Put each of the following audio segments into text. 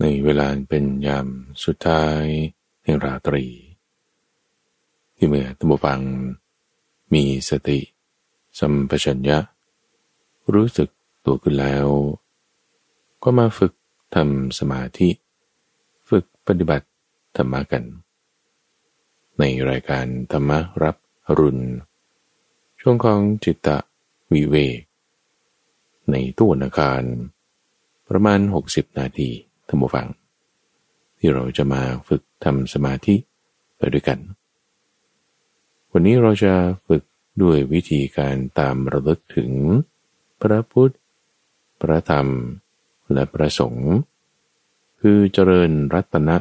ในเวลาเป็นยามสุดท้ายแห่งราตรี ที่เมื่อตัมฟัง มีสติ สัมปชัญญะ รู้สึกตัวขึ้นแล้ว ก็มาฝึกทำสมาธิ ฝึกปฏิบัติธรรมกัน ในรายการธรรมรับรุณ ช่วงของจิตตะวิเวกในตู้นาคาร ประมาณ 60 นาที ท่านผู้ฟัง ที่เราจะมาฝึกทำสมาธิไปด้วยกัน วันนี้เราจะฝึกด้วยวิธีการตามระลึกถึง พระพุทธ พระธรรม และพระสงฆ์ คือเจริญรัตนะ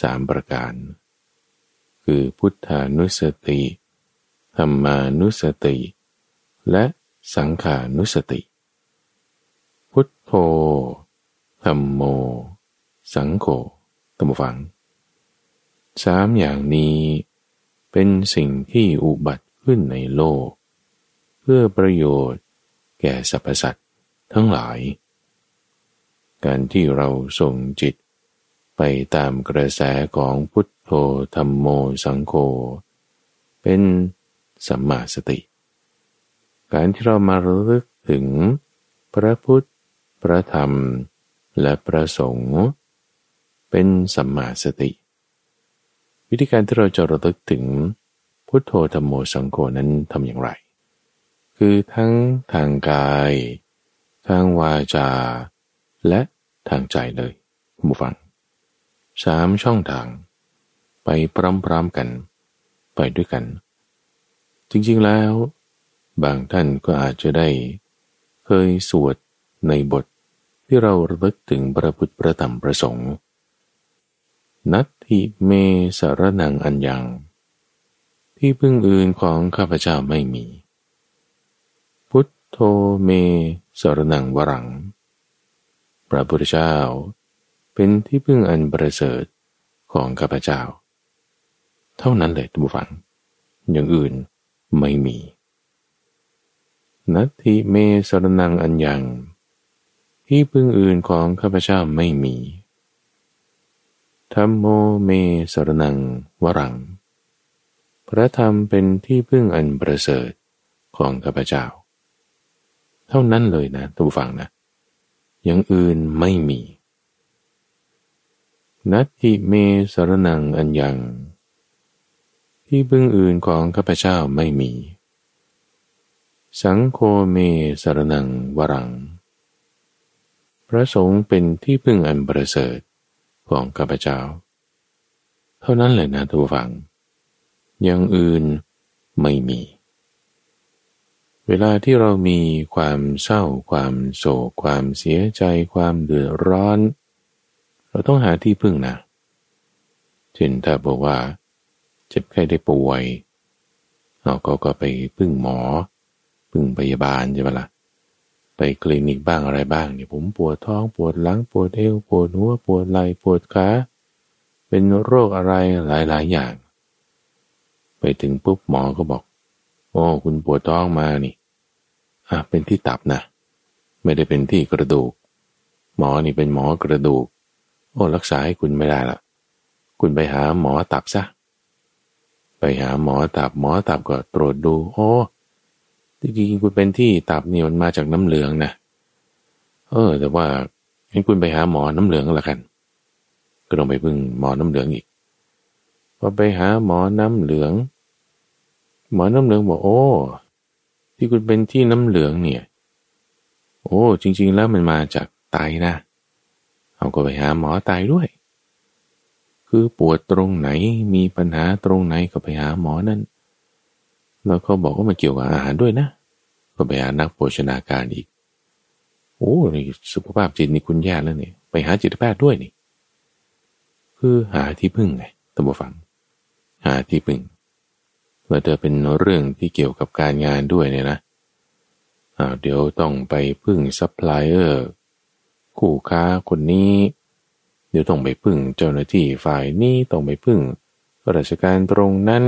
สามประการ คือพุทธานุสติธรรมานุสติ และสังขานุสติ พุทโธธรรมโม สังโฆตัมฟัง สามอย่างนี้เป็นสิ่งที่อุบัติขึ้นในโลก เพื่อประโยชน์แก่สรรพสัตว์ทั้งหลาย การที่เราส่งจิตไปตามกระแสของพุทโธธรรมโมสังโฆเป็นสัมมาสติ การที่เรามาระลึกถึงพระพุทธ พระธรรม และพระสงฆ์ เป็นสัมมาสติ วิธีการที่เราจะระลึกถึงพุทโธธรรมโมสังโฆนั้นทำอย่างไร คือทั้งทางกาย ทางวาจา และทางใจเลยผู้ฟังสามช่องทาง ไปพร้อมๆกัน ไปด้วยกัน จริงๆแล้ว บางท่านก็อาจจะได้ เคยสวดในบทที่เราระลึกถึงพระพุทธประธรรมประสงค์ นัตถิเมสารนังอันยัง ที่พึ่งอื่นของข้าพเจ้าไม่มี พุทโธเมสารนังวรัง พระพุทธเจ้า เป็นที่พึ่งอันประเสริฐของข้าพเจ้า เท่านั้นเลยทุกฝัง อย่างอื่นไม่มี นัตถิเมสารนังอันยัง ที่พึ่งอื่นของข้าพเจ้าไม่มี ธรรมโมเมสรนังวรัง พระธรรมเป็นที่พึ่งอันประเสริฐของข้าพเจ้า เท่านั้นเลยนะทุกฝังนะ อย่างอื่นไม่มี นัตถิเมสรนังอันยัง ที่พึ่งอื่นของข้าพเจ้าไม่มี สังโฆเมสรนังวรัง พระสงฆ์เป็นที่พึ่งอันประเสริฐ ของข้าพเจ้า เท่านั้นแหละนะทุกฝัง อย่างอื่นไม่มี เวลาที่เรามีความเศร้า ความโศก ความเสียใจ ความเดือดร้อน เราต้องหาที่พึ่งนะเช่นถ้าบอกว่า เจ็บไข้ได้ป่วยเราก็ก็ไปพึ่งหมอ พึ่งพยาบาลใช่ไหมละ่ะ ไปคลินิกบ้างอะไรบ้างเนี่ยผมปวดท้องปวดหลังปวดเอวปวดหัวปวดไหล่ปวดขาเป็นโรคอะไรหลาย ๆ อย่าง ไปถึงปุ๊บหมอก็บอก โอ้คุณปวดท้องมานี่อะเป็นที่ตับนะ ไม่ได้เป็นที่กระดูก หมอนี่เป็นหมอกระดูก โอ้รักษาให้คุณไม่ได้ละคุณไปหาหมอตับซะไปหาหมอตับหมอตับก็ตรวจดู โอ้ ที่จริงคุณเป็นที่ตับนี่มันมาจากน้ำเหลืองนะเออ แต่ว่าให้นคุณไปหาหมอน้ำเหลืองแล้วกัน ก็ต้องไปพึ่งหมอน้ำเหลืองอีกพอไปหาหมอน้ำเหลือง หมอน้ำเหลืองบอกโอ้ ที่คุณเป็นที่น้ำเหลืองเนี่ย โอ้ จริง ๆ แล้วมันมาจากไตนะเอาก็ไปหาหมอไตด้วย คือปวดตรงไหนมีปัญหาตรงไหนก็ไปหาหมอนั่น แล้วเขาบอกว่ามันเกี่ยวกับอาหารด้วยนะ ก็ไปหานักโภชนาการอีก โอ้ยสุขภาพจิตนี่คุณแย่แล้วเนี่ยไปหาจิตแพทย์ด้วยนี่ คือหาที่พึ่งไงท่านผู้ฟัง หาที่พึ่งเมื่อเธอเป็นเรื่องที่เกี่ยวกับการงานด้วยเนี่ยนะเดี๋ยวต้องไปพึ่งซัพพลายเออร์คู่ค้าคนนี้ เดี๋ยวต้องไปพึ่งเจ้าหน้าที่ฝ่ายนี้ต้องไปพึ่งราชการตรงนั้น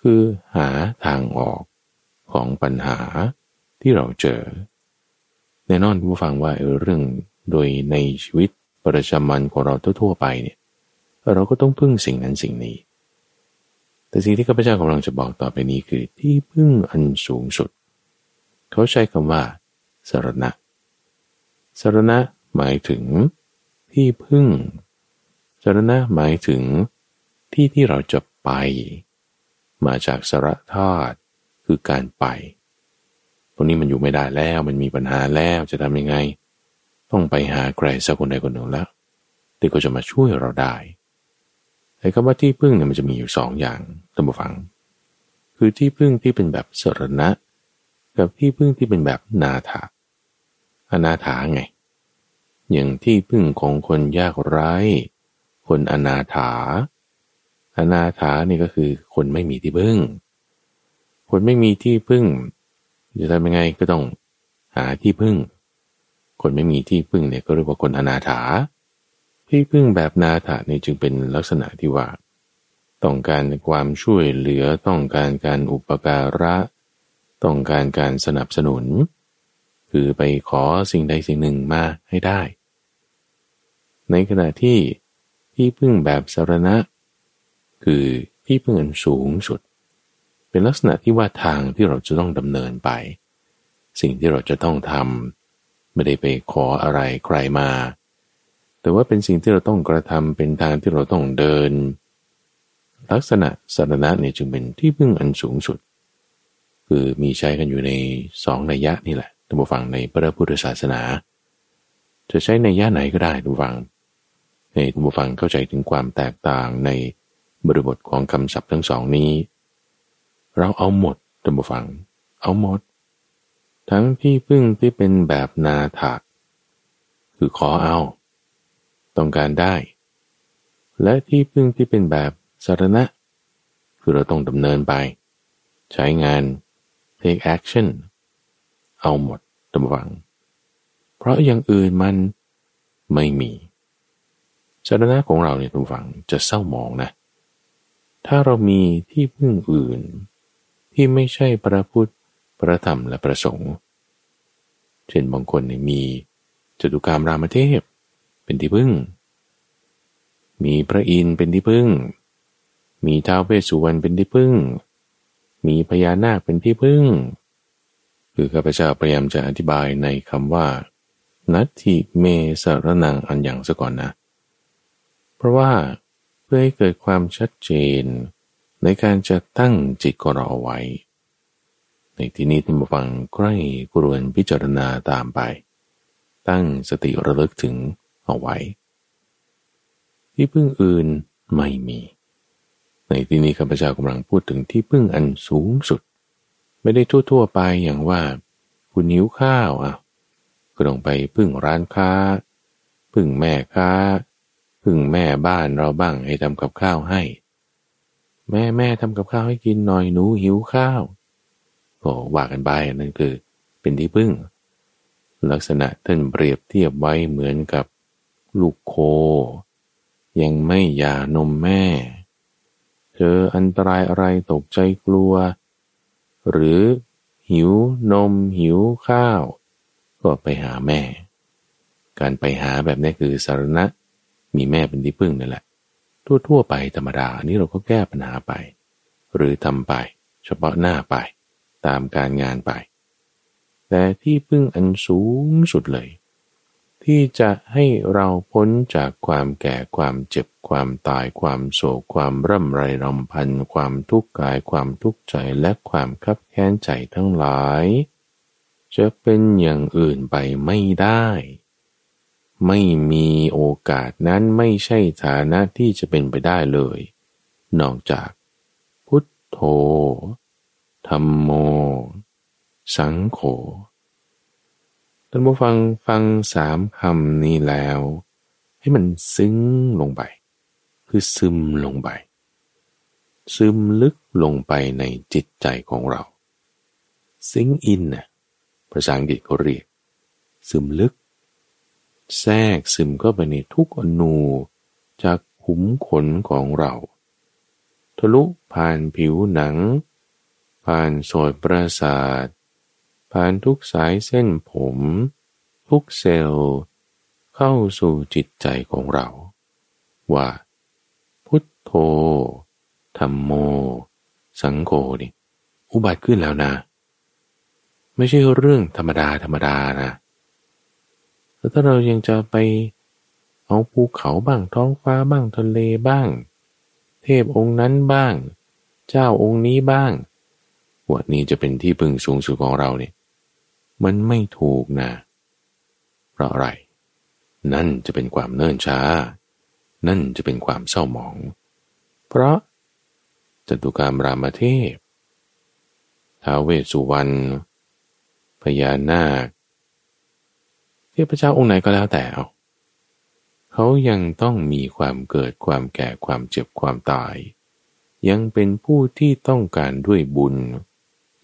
คือหาทางออกของปัญหาที่เราเจอ แน่นอนผู้ฟังว่าเรื่องโดยในชีวิตประจำวันของเราทั่วๆไปเนี่ยเราก็ต้องพึ่งสิ่งนั้นสิ่งนี้ แต่สิ่งที่ข้าพเจ้ากำลังจะบอกต่อไปนี้คือที่พึ่งอันสูงสุด เขาใช้คำว่าสารณะสารณะหมายถึงที่พึ่งสารณะหมายถึงที่ที่เราจะไป มาจากสารธาตุคือการไป ตรงนี้มันอยู่ไม่ได้แล้วมันมีปัญหาแล้วจะทำยังไง ต้องไปหาใครสักคนใดคนหนึ่งแล้วที่ก็จะมาช่วยเราได้ไอ้คำว่าที่พึ่งเนี่ยมันจะมีอยู่สองอย่างท่านผู้ฟัง คือที่พึ่งที่เป็นแบบสรณะ กับที่พึ่งที่เป็นแบบนาถาอนาถาไง อย่างที่พึ่งของคนยากไร้ คนอนาถา อนาถานี่ก็คือคนไม่มีที่พึ่ง คนไม่มีที่พึ่งจะทำยังไงก็ต้องหาที่พึ่ง คนไม่มีที่พึ่งเนี่ยก็เรียกว่าคนอนาถา ที่พึ่งแบบนาถาเนี่ยจึงเป็นลักษณะที่ว่า ต้องการความช่วยเหลือต้องการการอุปการะ ต้องการการสนับสนุน คือไปขอสิ่งใดสิ่งหนึ่งมาให้ได้ ในขณะที่ที่พึ่งแบบสารณะ คือที่พึ่งอันสูงสุด เป็นลักษณะที่ว่าทางที่เราจะต้องดำเนินไป สิ่งที่เราจะต้องทำไม่ได้ไปขออะไรใครมา แต่ว่าเป็นสิ่งที่เราต้องกระทำเป็นทางที่เราต้องเดิน ลักษณะสารณะเนี่ยจึงเป็นที่พึ่งอันสูงสุด คือมีใช้กันอยู่ในสองนัยยะนี่แหละท่านผู้ฟังในพระพุทธศาสนา จะใช้ในยะไหนก็ได้ท่านผู้ฟังให้ท่านผู้ฟังเข้าใจถึงความแตกต่างใน บริบทของคำศัพท์ทั้งสองนี้ เราเอาหมดท่านผู้ฟัง เอาหมด ทั้งที่พึ่งที่เป็นแบบนาถะคือขอเอา ต้องการได้ และที่พึ่งที่เป็นแบบสารณะ คือเราต้องดำเนินไป ใช้งาน take action เอาหมดตำวัง เพราะอย่างอื่นมันไม่มีสารณะของเราเนี่ยทุกฝังจะเศร้ามองนะ ถ้าเรามีที่พึ่งอื่น ที่ไม่ใช่พระพุทธ พระธรรมและประสงค์เช่นบางคนเนี่ยมีจตุกรรมรามเทพ เป็นที่พึ่ง มีพระอินทร์เป็นที่พึ่ง มีท้าวเวสสุวรรณเป็นที่พึ่ง มีพญานาคเป็นที่พึ่ง คือข้าพเจ้าพยายามจะอธิบายในคำว่า นัตถิเมสรนังอันอย่างซะก่อนนะ เพราะว่า พื่อให้เกิดความชัดเจน ในการจะตั้งจิตของเราเอาไว้ ในที่นี้ท่านผู้ฟังใกล้กรวนพิจารณาตามไป ตั้งสติระลึกถึงเอาไว้ ที่พึ่งอื่นไม่มี ในที่นี้ข้าพเจ้ากำลังพูดถึงที่พึ่งอันสูงสุด ไม่ได้ทั่ว ๆ ไปอย่างว่า คุณหิวข้าวอะก็ต้องไปพึ่งร้านค้า พึ่งแม่ค้า พึ่งแม่บ้านเราบ้างให้ทำกับข้าวให้ แม่แม่ทำกับข้าวให้กินหน่อยหนูหิวข้าวก็ว่ากันไปนั่นคือเป็นที่พึ่ง ลักษณะท่านเปรียบเทียบไว้เหมือนกับลูกโค ยังไม่หย่านมแม่ เจออันตรายอะไรตกใจกลัว หรือหิวนมหิวข้าว ก็ไปหาแม่ การไปหาแบบนี้คือสารณะ มีแม่เป็นที่พึ่งนั่นแหละ ทั่วๆไปธรรมดาอันี้เราก็แก้ปัญหาไป หรือทำไป เฉพาะหน้าไป ตามการงานไป แต่ที่พึ่งอันสูงสุดเลย ที่จะให้เราพ้นจากความแก่ความเจ็บความตายความโศกความร่ำไรรำพันความทุกข์กายความทุกข์ใจและความคับแค้นใจทั้งหลาย จะเป็นอย่างอื่นไปไม่ได้ ไม่มีโอกาสนั้นไม่ใช่ฐานะที่จะเป็นไปได้เลย นอกจาก พุทโธธรรมโม สังโฆท่านผู้ฟังฟังสามคำนี้แล้ว ให้มันซึ้งลงไป คือซึมลงไป ซึมลึกลงไปในจิตใจของเรา ซิงอินน่ะภาษาอังกฤษเขาเรียก ซึมลึก แทรกซึมเข้าไปในทุกอนูจากขุมขนของเรา ทะลุผ่านผิวหนัง ผ่านโสดประสาท ผ่านทุกสายเส้นผม ทุกเซลล์ เข้เข้าสู่จิตใจของเรา ว่า พุทโธธรรมโม สังโฆนี่อุบัติขึ้นแล้วนะ ไม่ใช่เรื่องธรรมดาธรรมดานะ แล้วถ้าเรายังจะไปเอาภูเขาบ้างท้องฟ้าบ้างทะเลบ้าง เทพองค์นั้นบ้าง เจ้าองค์นี้บ้างว่านี้จะเป็นที่พึงสูงสุดของเราเนี่ยมันไม่ถูกนะ เพราะอะไร นั่นจะเป็นความเนิ่นช้า นั่นจะเป็นความเศร้าหมอง เพราะจตุกรรมรามเทพท้าวเวสุวรรณพญานาค ทพเจ้าองค์ไหนก็แล้วแต่เอาเขายังต้องมีความเกิดความแก่ความเจ็บความตาย ยังเป็นผู้ที่ต้องการด้วยบุญ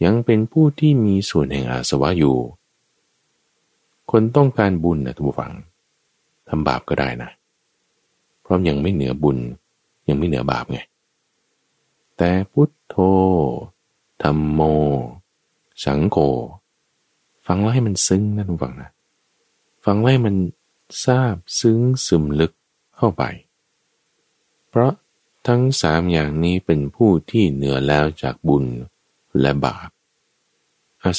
ยังเป็นผู้ที่มีส่วนแห่งอาสวะอยู่ คนต้องการบุญนะทุกฝังทำบาปก็ได้นะ เพราะยังไม่เหนือบุญ ยังไม่เหนือบาปไง แต่พุทโธธรรมโม สังโฆฟังแล้วให้มันซึ้งนะทุกฝังนะ ฟังแล้วให้มันทราบซึ้งซึมลึกเข้าไป เพราะทั้งสามอย่างนี้เป็นผู้ที่เหนือแล้วจากบุญและบาป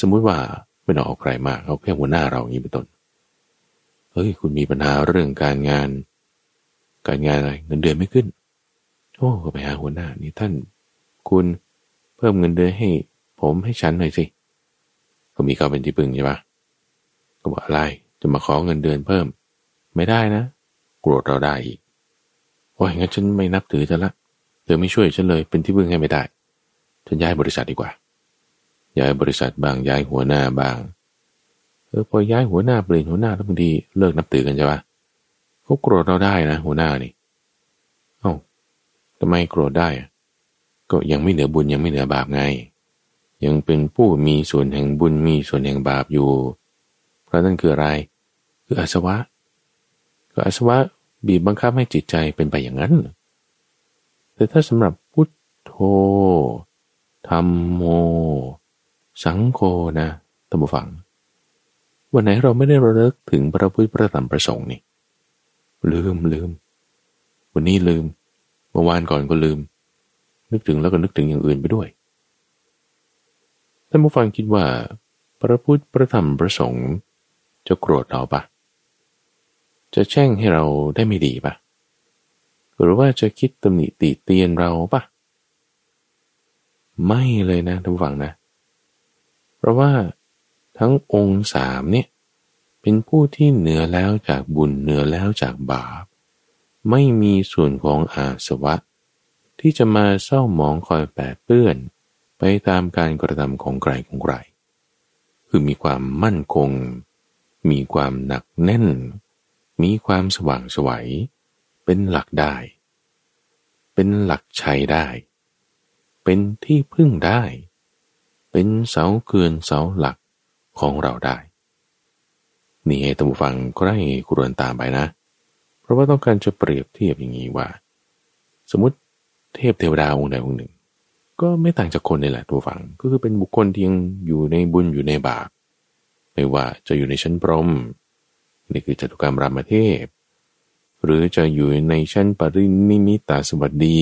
สมมุติว่าไม่ต้องเอาใครมาเอาแค่หัวหน้าเราอย่างนี้เป็นต้นเฮ้ยคุณมีปัญหาเรื่องการงาน การงานอะไรเงินเดือนไม่ขึ้น โอ้ก็ไปหาหัวหน้านี่ท่าน คุณเพิ่มเงินเดือนให้ ผมให้ฉันหน่อยสิก็มีเขาเป็นที่พึ่งใช่ปะก็บอกอะไร จะมาขอเงินเดือนเพิ่ม ไม่ได้นะโกรธเราได้อีกโอ้ยงั้นฉันไม่นับถือเธอละเธอไม่ช่วยฉันเลยเป็นที่พึ่งให้ไม่ได้ ฉันย้ายบริษัทดีกว่า ย้ายบริษัทบางย้ายหัวหน้าบางเออพอย้ายหัวหน้าเปลี่ยนหัวหน้าแล้วบางทีเลิกนับถือกันใช่ปะเขาโกรธเราได้นะ หัวหน้านี่เอ้าทำไมโกรธได้ ก็ยังไม่เหนือบุญยังไม่เหนือบาปไง ยังเป็นผู้มีส่วนแห่งบุญมีส่วนแห่งบาปอยู่ เพราะนั่นคืออะไร คืออาสวะก็อาสวะบีบบังคับให้จิตใจเป็นไปอย่างนั้น แต่ถ้าสำหรับพุทโธธรรมโม สังโฆนะท่านผู้ฟัง วันไหนเราไม่ได้ระลึกถึงพระพุทธพระธรรมพระสงฆ์นี่ ลืมลืม วันนี้ลืม เมื่อวานก่อนก็ลืม นึกถึงแล้วก็นึกถึงอย่างอื่นไปด้วยท่านผู้ฟังคิดว่า พระพุทธพระธรรมพระสงฆ์ จะโกรธเราปะจะแช่งให้เราได้ไม่ดีปะหรือว่าจะคิดตำหนิติเตียนเราปะไม่เลยนะทุกฝังนะ เพราะว่าทั้งองค์สามเนี่ยเป็นผู้ที่เหนือแล้วจากบุญเหนือแล้วจากบาป ไม่มีส่วนของอาสวะ ที่จะมาเศร้าหมองคอยแปดเปื้อน ไปตามการกระทำของใครของใครคือมีความมั่นคง มีความหนักแน่น มีความสว่างสวัยเป็นหลักได้ เป็นหลักชัยได้ เป็นที่พึ่งได้ เป็นเสาเกือนเสาหลักของเราได้ นี่ให้ตัมฟังก็ได้กรวนตามไปนะ เพราะว่าต้องการจะเปรียบเทียบอย่างนี้ว่า สมมติเทพเทวดาองค์ใดองค์หนึ่ง ก็ไม่ต่างจากคนนี่แหละตัวฝังก็คือเป็นบุคคลที่ยังอยู่ในบุญอยู่ในบาป ไม่ว่าจะอยู่ในชั้นพรหมนี่คือจตุกรรมรามเทพ หรือจะอยู่ในชั้นปรินิมิตาสวัสดี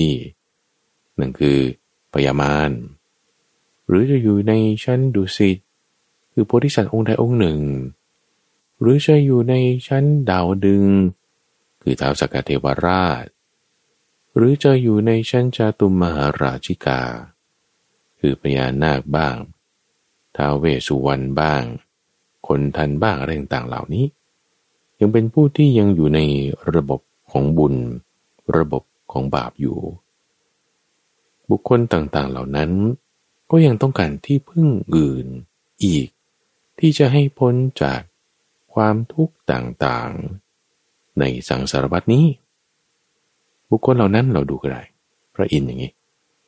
นั่นคือพยามารหรือจะอยู่ในชั้นดุสิตคือโพธิสัตว์องค์ใดองค์หนึ่ง หรือจะอยู่ในชั้นดาวดึง คือท้าวสกเทวราช หรือจะอยู่ในชั้นจาตุมหาราชิกา คือพญานาคบ้างท้าวเวสุวรรณบ้าง คนทันบ้างอะไรต่างๆเหล่านี้ ยังเป็นผู้ที่ยังอยู่ในระบบของบุญ ระบบของบาปอยู่ บุคคลต่างๆเหล่านั้น ก็ยังต้องการที่พึ่งอื่นอีก ที่จะให้พ้นจากความทุกข์ต่างๆ ในสังสารวัตนี้ บุคคลเหล่านั้นเราดูก็ได้พระอินทร์อย่างนี้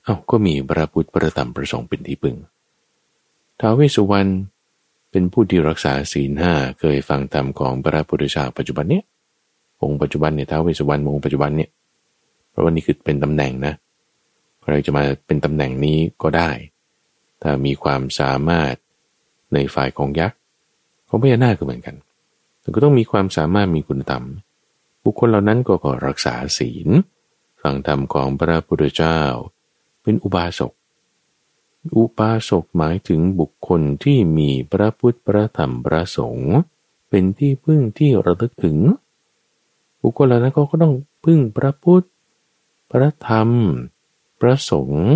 เอา้าก็มีพระพุทธพระธรรมประสงค์เป็นที่พึ่งท้าวเวสุวรรณ เป็นผู้ที่รักษาศีลห้าเคยฟังธรรมของพระพุทธเจ้าปัจจุบันเนี้ยองค์ปัจจุบันเนี่ยท้าวเวสสุวรรณองค์ปัจจุบันเนี่ยเพราะว่านี่คือเป็นตำแหน่งนะใครจะมาเป็นตำแหน่งนี้ก็ได้ ถ้ามีความสามารถในฝ่ายของยักษ์ของพญานาคก็เหมือนกันแต่ก็ต้องมีความสามารถมีคุณธรรม บุคคลเหล่านั้นก็ก็รักษาศีล ฟังธรรมของพระพุทธเจ้า เป็นอุบาสก อุบาสกหมายถึงบุคคลที่มีพระพุทธพระธรรมพระสงฆ์เป็นที่พึ่งที่ระลึกถึง บุคคลเหล่านั้นก็ต้องพึ่งพระพุทธ พระธรรม พระสงฆ์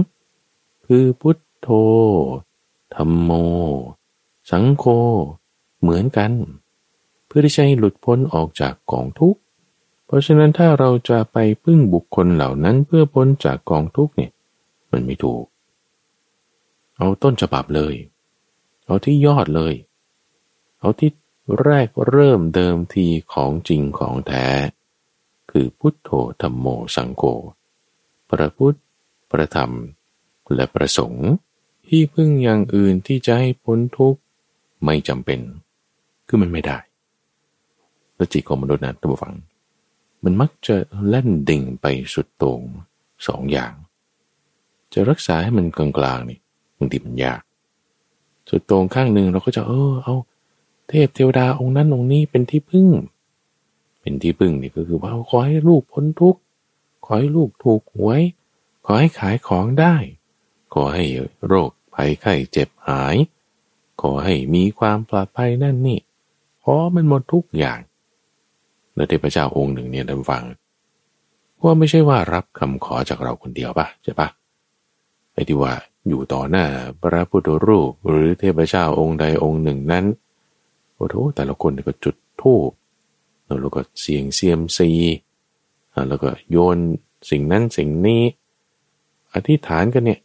คือพุทโธธรรมโม สังโฆเหมือนกัน เพื่อที่จะให้หลุดพ้นออกจากกองทุกข์ เพราะฉะนั้นถ้าเราจะไปพึ่งบุคคลเหล่านั้นเพื่อพ้นจากกองทุกข์เนี่ย มันไม่ถูก เอาต้นฉบับเลย เอาที่ยอดเลย เอาที่แรกเริ่มเดิมทีของจริงของแท้ คือพุทโธธรรมโมสังโฆพระพุทธ พระธรรม และประสงค์ที่พึ่งอย่างอื่นที่จะให้พ้นทุกข์ไม่จำเป็น คือมันไม่ได้แล้วจิตของมนุษย์นะท่านผู้ฟัง มันมักจะเล่นดิ่งไปสุดตรงสองอย่าง จะรักษาให้มันกลางๆนี่างทีมันยาก สุดตรงข้างหนึ่งเราก็จะเออเอา เทพเทวดาองค์นั้นองค์นี้เป็นที่พึ่ง เป็นที่พึ่งนี่ก็คือว่าขอให้ลูกพ้นทุกข์ขอให้ลูกถูกหวย ขอให้ขายของได้ ขอให้โรคภัยไข้เจ็บหาย ขอให้มีความปลอดภัยนั่นนี่ขอมันหมดทุกอย่างแล้วเทพเจ้าองค์หนึ่งเนี่ยท่านฟังว่าไม่ใช่ว่ารับคำขอจากเราคนเดียวปะใช่ปะไอ้ที่ว่า อยู่ต่อหน้าพระพุทธรูปหรือเทพเจ้าองค์ใดองค์หนึ่งนั้นโอ้โหแต่ละคนก็จุดธูปแล้วก็เสียงเซียมซีแล้วก็โยนสิ่งนั้นสิ่งนี้ อธิษฐานกันเนี่ย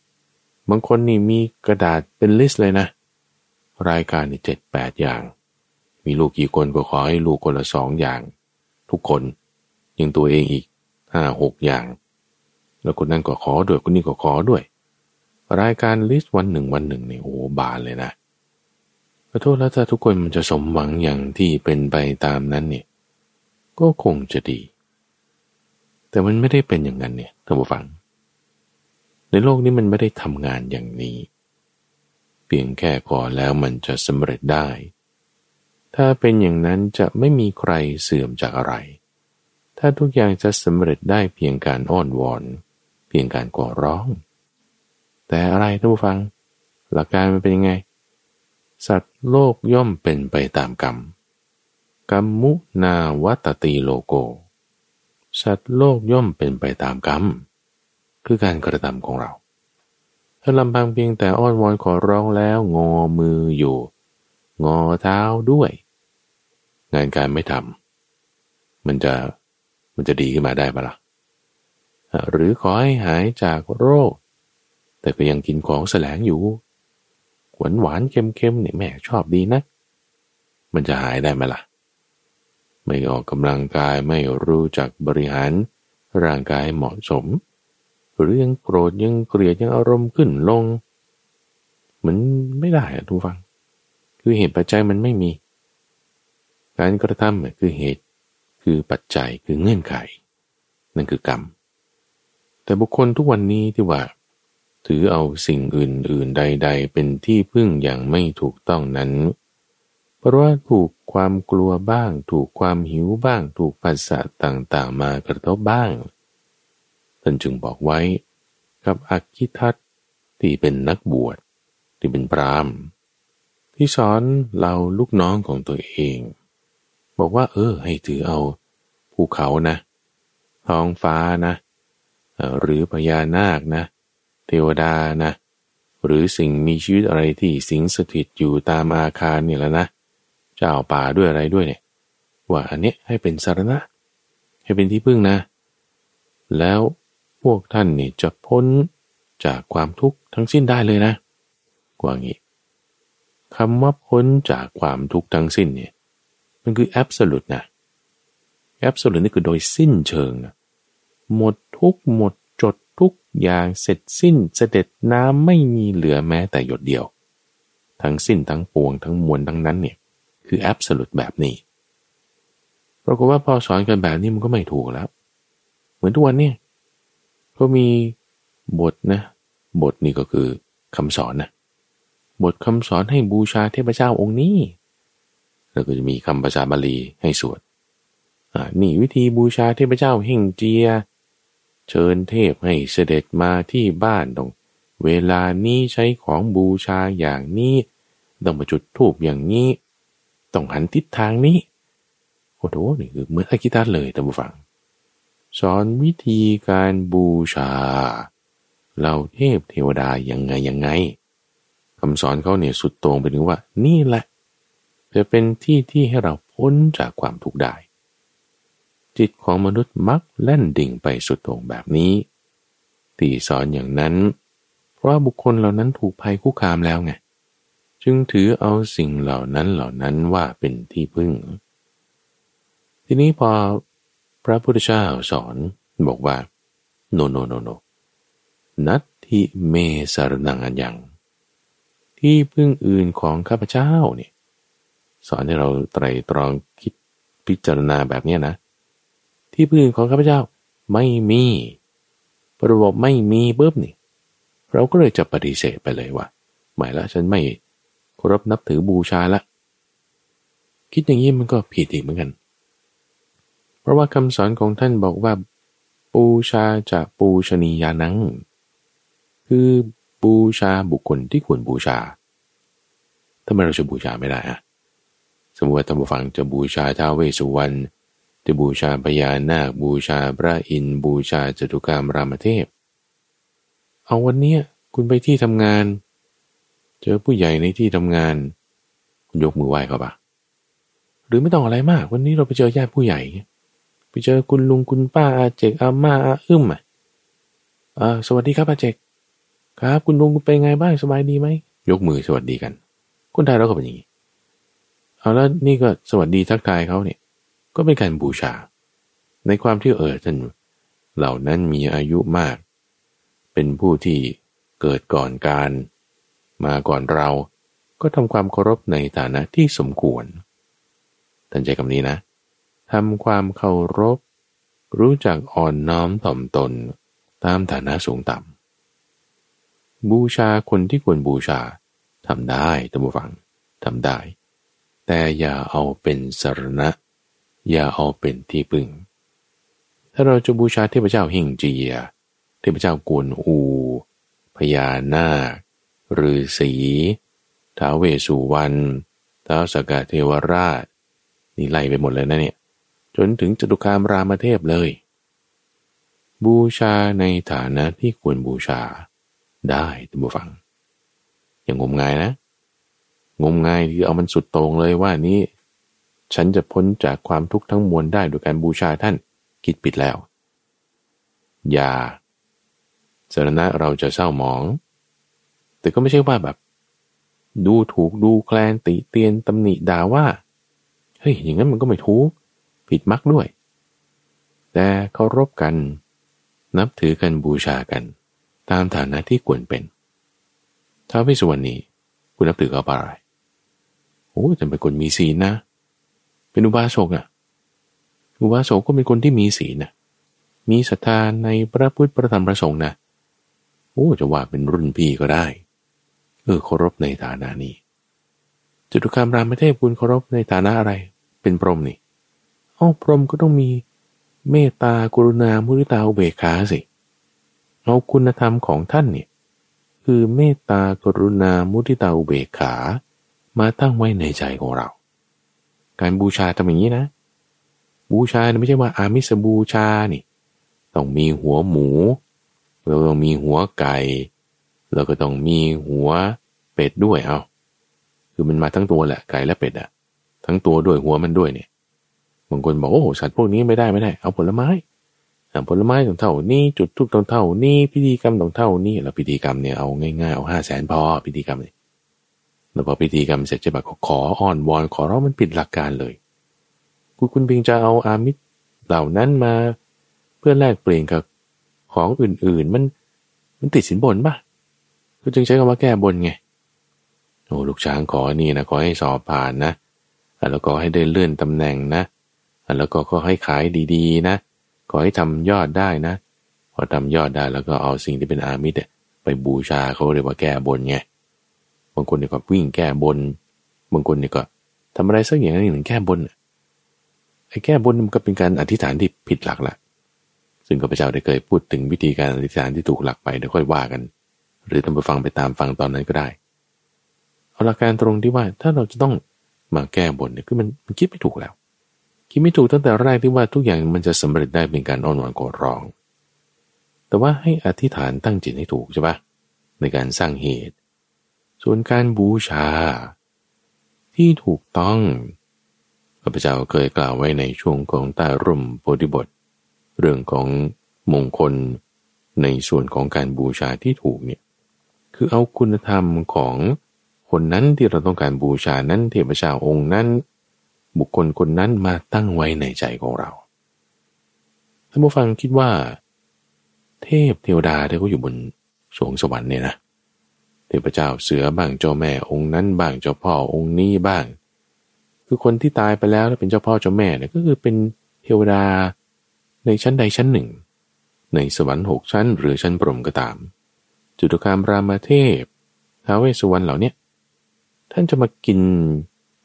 บางคนนี่มีกระดาษเป็นลิสต์เลยนะ รายการนี่เจ็ดแปดอย่าง มีลูกกี่คนก็ขอให้ลูกคนละสองอย่าง ทุกคนยังตัวเองอีกห้าหกอย่าง แล้วคนนั้นก็ขอด้วยคนนี้ก็ขอด้วย รายการลิสต์วันหนึ่งวันหนึ่งเนี่ยโอ้บานเลยนะขอโทษแล้วถ้าทุกคนมันจะสมหวังอย่างที่เป็นไปตามนั้นเนี่ย ก็คงจะดี แต่มันไม่ได้เป็นอย่างนั้นเนี่ยท่านผู้ฟัง ในโลกนี้มันไม่ได้ทำงานอย่างนี้ เพียงแค่ขอแล้วมันจะสำเร็จได้ ถ้าเป็นอย่างนั้นจะไม่มีใครเสื่อมจากอะไร ถ้าทุกอย่างจะสำเร็จได้เพียงการอ้อนวอน เพียงการก่อร้อง แต่อะไรท่านผู้ฟัง หลักการมันเป็นยังไง สัตว์โลกย่อมเป็นไปตามกรรมกรรมมุนาวัตตีโลโก สัตว์โลกย่อมเป็นไปตามกรรม คือการกระทำของเรา ถ้าลำพังเพียงแต่อ้อนวอนขอร้องแล้วงอมืออยู่ งอเท้าด้วย งานการไม่ทำมันจะมันจะดีขึ้นมาได้ปะละ่ะหรือขอให้หายจากโรค แต่ก็ยังกินของแสลงอยู่ หวานหวานเค็มๆเนี่ยแม่ชอบดีนะ มันจะหายได้ไหมละ่ะ ไม่ออกกำลังกายไม่รู้จักบริหารร่างกายเหมาะสม หรือยังโกรธยังเกลียดยังอารมณ์ขึ้นลง มันไม่ได้อะทุกฟัง คือเหตุปัจจัยมันไม่มี การกระทำคือเหตุคือปัจจัยคือเงื่อนไข นั่นคือกรรม แต่บุคคลทุกวันนี้ที่ว่า ถือเอาสิ่งอื่น ๆ ใด ๆ เป็นที่พึ่งอย่างไม่ถูกต้องนั้น เพราะว่าถูกความกลัวบ้าง ถูกความหิวบ้าง ถูกภาษาต่างๆ มากระทบบ้าง ท่านจึงบอกไว้ กับอักขิทัตที่เป็นนักบวชที่เป็นพรามที่สอนเราลูกน้องของตัวเอง บอกว่า เออ ให้ถือเอาภูเขานะ ท้องฟ้านะ หรือพญานาคนะ เทวดานะ หรือสิ่งมีชีวิตอะไรที่สิงสถิตอยู่ตามอาคารนี่แล้วนะ เจ้าป่าด้วยอะไรด้วยเนี่ย ว่าอันเนี้ยให้เป็นสารณะ ให้เป็นที่พึ่งนะ แล้วพวกท่านนี่จะพ้นจากความทุกข์ทั้งสิ้นได้เลยนะ กว่างี้คำว่าพ้นจากความทุกข์ทั้งสิ้นเนี่ย มันคือแอบสูตนะแอบสูตนี่คือโดยสิ้นเชิงนะหมดทุกหมด ทุกอย่างเสร็จสิ้นเสด็จน้ำไม่มีเหลือแม้แต่หยดเดียว ทั้งสิ้นทั้งปวงทั้งมวลทั้งนั้นเนี่ยคือแอบสูตแบบนี้ปรากฏว่าพอสอนกันแบบนี้มันก็ไม่ถูกแล้ว เหมือนทุกวันเนี่ยก็มีบทนะ บทนี้ก็คือคำสอนนะบทคำสอนให้บูชาเทพเจ้าองค์นี้ แล้วก็จะมีคำภาษาบาลีให้สวดนี่วิธีบูชาเทพเจ้าเฮงเจีย เชิญเทพให้เสด็จมาที่บ้านตรงเวลานี้ใช้ของบูชาอย่างนี้ ต้องมาจุดธูปอย่างนี้ ต้องหันทิศทางนี้ โอ้โหนี่คือเหมือนอากิตัสเลยท่านผู้ฟัง สอนวิธีการบูชาเหล่าเทพเทวดายังไงยังไงคำสอนเขาเนี่ยสุดตรงไปถึงว่า นี่แหละจะเป็นที่ที่ให้เราพ้นจากความทุกข์ได้ จิตของมนุษย์มักแล่นดิ่งไปสุดโตรงแบบนี้ ตีสอนอย่างนั้น เพราะบุคคลเหล่านั้นถูกภัยคุกคามแล้วไง จึงถือเอาสิ่งเหล่านั้นเหล่านั้นว่าเป็นที่พึ่ง ทีนี้พอพระพุทธเจ้าสอนบอกว่า โนโนโนโนนัตถิเมสารนังอันยัง ที่พึ่งอื่นของข้าพเจ้าเนี่ยสอนให้เราไตรตรองคิดพิจารณาแบบนี้นะ ที่พึ่งของข้าพเจ้าไม่มีประบบไม่มีปุ๊บนี่ เราก็เลยจะปฏิเสธไปเลยว่าหมายละฉันไม่เคารพนับถือบูชาละ คิดอย่างนี้มันก็ผิดอีกเหมือนกัน เพราะว่าคำสอนของท่านบอกว่าบูชาจะปูชนียานัง คือบูชาบุคคลที่ควรบูชาทำไมเราจะบูชาไม่ได้อะสมมติว่าท่านผู้ฟังจะบูชาท้าวเวสสุวรรณ จะบูชาพญานาคบูชาพระอินทร์บูชาจตุกรรมรามเทพ เอาวันเนี้ยคุณไปที่ทำงาน เจอผู้ใหญ่ในที่ทำงาน คุณยกมือไหว้เขาปะหรือไม่ต้องอะไรมาก วันนี้เราไปเจอญาติผู้ใหญ่ ไปเจอคุณลุงคุณป้าอาเจกอาม่าอาอึ้มอะสวัสดีครับอาเจกครับ คุณลุงเป็นไงบ้างสบายดีไหมยกมือสวัสดีกัน คนไทยเราก็เป็นอย่างนี้เอาแล้วนี่ก็สวัสดีทักทายเขาเนี่ย ก็เป็นการบูชา ในความที่เออท่านเหล่านั้นมีอายุมาก เป็นผู้ที่เกิดก่อนการ มาก่อนเรา ก็ทำความเคารพในฐานะที่สมควรท่านใจคำนี้นะทำความเคารพ รู้จักอ่อนน้อมถ่อมตน ตามฐานะสูงต่ำบูชาคนที่ควรบูชาทำได้ตัมบูฟังทำได้ แต่อย่าเอาเป็นสรณะ อย่าเอาเป็นที่พึ่ง ถ้าเราจะบูชาเทพเจ้าหิ่งเจีย เทพเจ้ากวนอูพญานาคฤาษีท้าเวสุวรรณท้าวสกเทวราช นี่ไล่ไปหมดเลยนะเนี่ย จนถึงจตุคามรามเทพเลย บูชาในฐานะที่ควรบูชาได้ท่านผู้ฟัง อย่างงมงายนะ งมงายคือเอามันสุดตรงเลยว่านี้ ฉันจะพ้นจากความทุกข์ทั้งมวลได้โดยการบูชาท่านคิดปิดแล้ว อย่าสารณะเราจะเศร้าหมอง แต่ก็ไม่ใช่ว่าแบบ ดูถูกดูแคลนติเตียนตำหนิด่าว่า เฮ้ย อย่างนั้นมันก็ไม่ถูก ผิดมักด้วย แต่เคารพกัน นับถือกันบูชากัน ตามฐานะที่ควรเป็นท้าวพิสุวรรณีคุณนับถือเขาอะไรโอ้แต่เป็นคนมีศีลนะ เป็นอุบาสกอะ่ะ อุบาสกก็เป็นคนที่มีศีลนะมีศรัทธาในพระพุทธพระธรรมพระสงฆ์นะโอ้จะว่าเป็นรุ่นพี่ก็ได้ เออเคารพในฐานะนี้จตุคามรามเทพคุณเคารพในฐานะอะไร เป็นพรหมนี่อ้าพรหมก็ต้องมีเมตตากรุณามุทิตาอุเบกขาสิเอาคุณธรรมของท่านเนี่ยคือเมตตากรุณามุทิตาอุเบกขา มาตั้งไว้ในใจของเรา การบูชาทำอย่างนี้นะ บูชาไม่ใช่ว่าอามิสบูชานี่ ต้องมีหัวหมูเราต้องมีหัวไก่ แล้วก็ต้องมีหัวเป็ดด้วยเอาคือมันมาทั้งตัวแหละไก่และเป็ดอะทั้งตัวด้วยหัวมันด้วยเนี่ยบางคนบอกโอ้โหสัตว์พวกนี้ไม่ได้ไม่ได้ เอาผลไม้ผลไม้ต้องเท่านี้จุดทุกต้องเท่านี้พิธีกรรมต้องเท่านี้แล้วพิธีกรรมเนี่ยเอาง่ายๆเอาห้าแสนพอพิธีกรรมเลย แล้วพอพิธีกรรมเสร็จจะแบบขออ้อนวอนขอร้องมันผิดหลักการเลยคุณคุณเพียงจะเอาอามิตรเหล่านั้นมา เพื่อแลกเปลี่ยนกับของอื่นๆ มันมันติดสินบนปะก็จึงใช้คำว่าแก้บนไงโอ้ลูกช้างขอนี่นะขอให้สอบผ่านนะแล้วก็ให้ได้เลื่อนตำแหน่งนะแล้วก็ขอให้ขายดีๆ นะ ขอให้ทำยอดได้นะ พอทำยอดได้แล้วก็เอาสิ่งที่เป็นอามิตรไปบูชาเขาเรียกว่าแก้บนไง บางคนเนี่ยก็วิ่งแก้บน บางคนเนี่ยก็ทำอะไรสักอย่างหนึ่งแก้บนไอ้แก้บนมันก็เป็นการอธิษฐานที่ผิดหลักละซึ่งข้าพเจ้าได้เคยพูดถึงวิธีการอธิษฐานที่ถูกหลักไปเดี๋ยวค่อยว่ากัน หรือทำไปฟังไปตามฟังตอนนั้นก็ได้เอาหลักการตรงที่ว่าถ้าเราจะต้องมาแก้บนเนี่ยคือมันมันคิดไม่ถูกแล้ว คิดไม่ถูกตั้งแต่แรกที่ว่าทุกอย่างมันจะสำเร็จได้เป็นการอ้อนวอนขอร้อง แต่ว่าให้อธิษฐานตั้งจิตให้ถูกใช่ปะในการสร้างเหตุ ส่วนการบูชา ที่ถูกต้องข้าพเจ้าเคยกล่าวไว้ในช่วงของใต้ร่มโพธิบท เรื่องของมงคลในส่วนของการบูชาที่ถูกเนี่ยคือเอาคุณธรรมของคนนั้นที่เราต้องการบูชานั้นเทพเจ้าองค์นั้น บุคคลคนนั้นมาตั้งไว้ในใจของเราท่านผู้ฟังคิดว่า เทพเทวดาที่เขาอยู่บนสวงสวรรค์เนี่ยนะ เทพเจ้าเสือบ้างเจ้าแม่องค์นั้นบ้างเจ้าพ่อองค์นี้บ้าง คือคนที่ตายไปแล้วแล้วเป็นเจ้าพ่อเจ้าแม่เนี่ยก็คือเป็นเทวดาในชั้นใดชั้นหนึ่ง ในสวรรค์หกชั้น หรือชั้นพรหมก็ตาม จตุคามรามเทพท้าวเวสสุวรรณเหล่านี้ท่านจะมากิน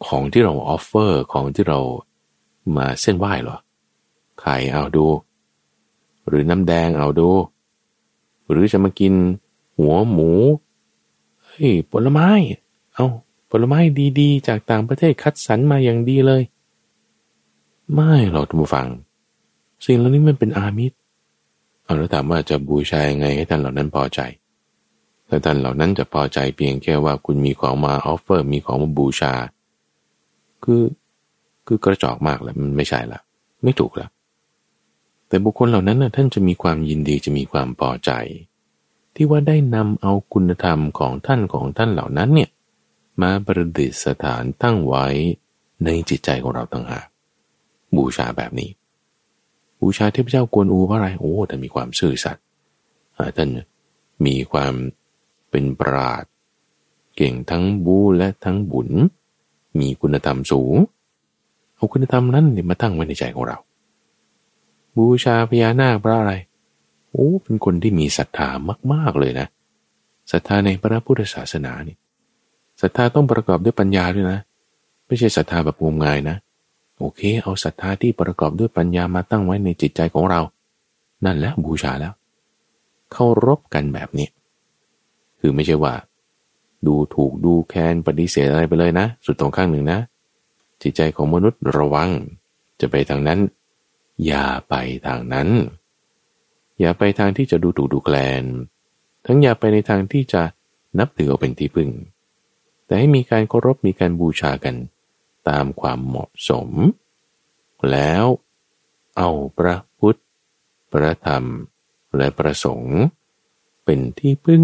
ของที่เรา offer ของที่เรามาเซ่นไหว้หรอ ไข่เอาดู หรือน้ำแดงเอาดู หรือจะมากินหัวหมู เฮ้ยผลไม้ เอาผลไม้ดีๆ จากต่างประเทศคัดสรรมาอย่างดีเลย ไม่หรอกท่านผู้ฟัง สิ่งเหล่านี้มันเป็นอามิสเอาแล้วถามว่าจะบูชายังไงให้ท่านเหล่านั้นพอใจแต่ท่านเหล่านั้นจะพอใจเพียงแค่ว่าคุณมีของมา offer มีของมาบูชา คือคือกระจอกมากแล้วมันไม่ใช่ละไม่ถูกแล้วแต่บุคคลเหล่านั้นนะท่านจะมีความยินดีจะมีความพอใจ ที่ว่าได้นำเอาคุณธรรมของท่านของท่านเหล่านั้นเนี่ยมาประดิษฐานตั้งไว้ในจิตใจของเราต่างหากบูชาแบบนี้ บูชาเทพเจ้ากวนอูเพราะอะไรโอ้ท่านมีความซื่อสัตย์ท่านมีความเป็นปราดเก่งทั้งบูและทั้งบุญ มีคุณธรรมสูงเอาคุณธรรมนั้นเนี่ยมาตั้งไว้ในใจของเรา บูชาพญานาคเพราะอะไร โอ้เป็นคนที่มีศรัทธามาก ๆเลยนะศรัทธาในพระพุทธศาสนานี่ศรัทธาต้องประกอบด้วยปัญญาด้วยนะ ไม่ใช่ศรัทธาแบบงมงายนะ โอเค เอาศรัทธาที่ประกอบด้วยปัญญามาตั้งไว้ในจิตใจของเรา นั่นแหละบูชาแล้วเคารพกันแบบนี้คือไม่ใช่ว่า ดูถูกดูแคลนปฏิเสธอะไรไปเลยนะ สุดตรงข้างหนึ่งนะ จิตใจของมนุษย์ระวัง จะไปทางนั้น อย่าไปทางนั้น อย่าไปทางที่จะดูถูกดูแคลน ทั้งอย่าไปในทางที่จะนับถือเอาเป็นที่พึ่ง แต่ให้มีการเคารพมีการบูชากันตามความเหมาะสม แล้วเอาพระพุทธ พระธรรม และประสงค์ เป็นที่พึ่ง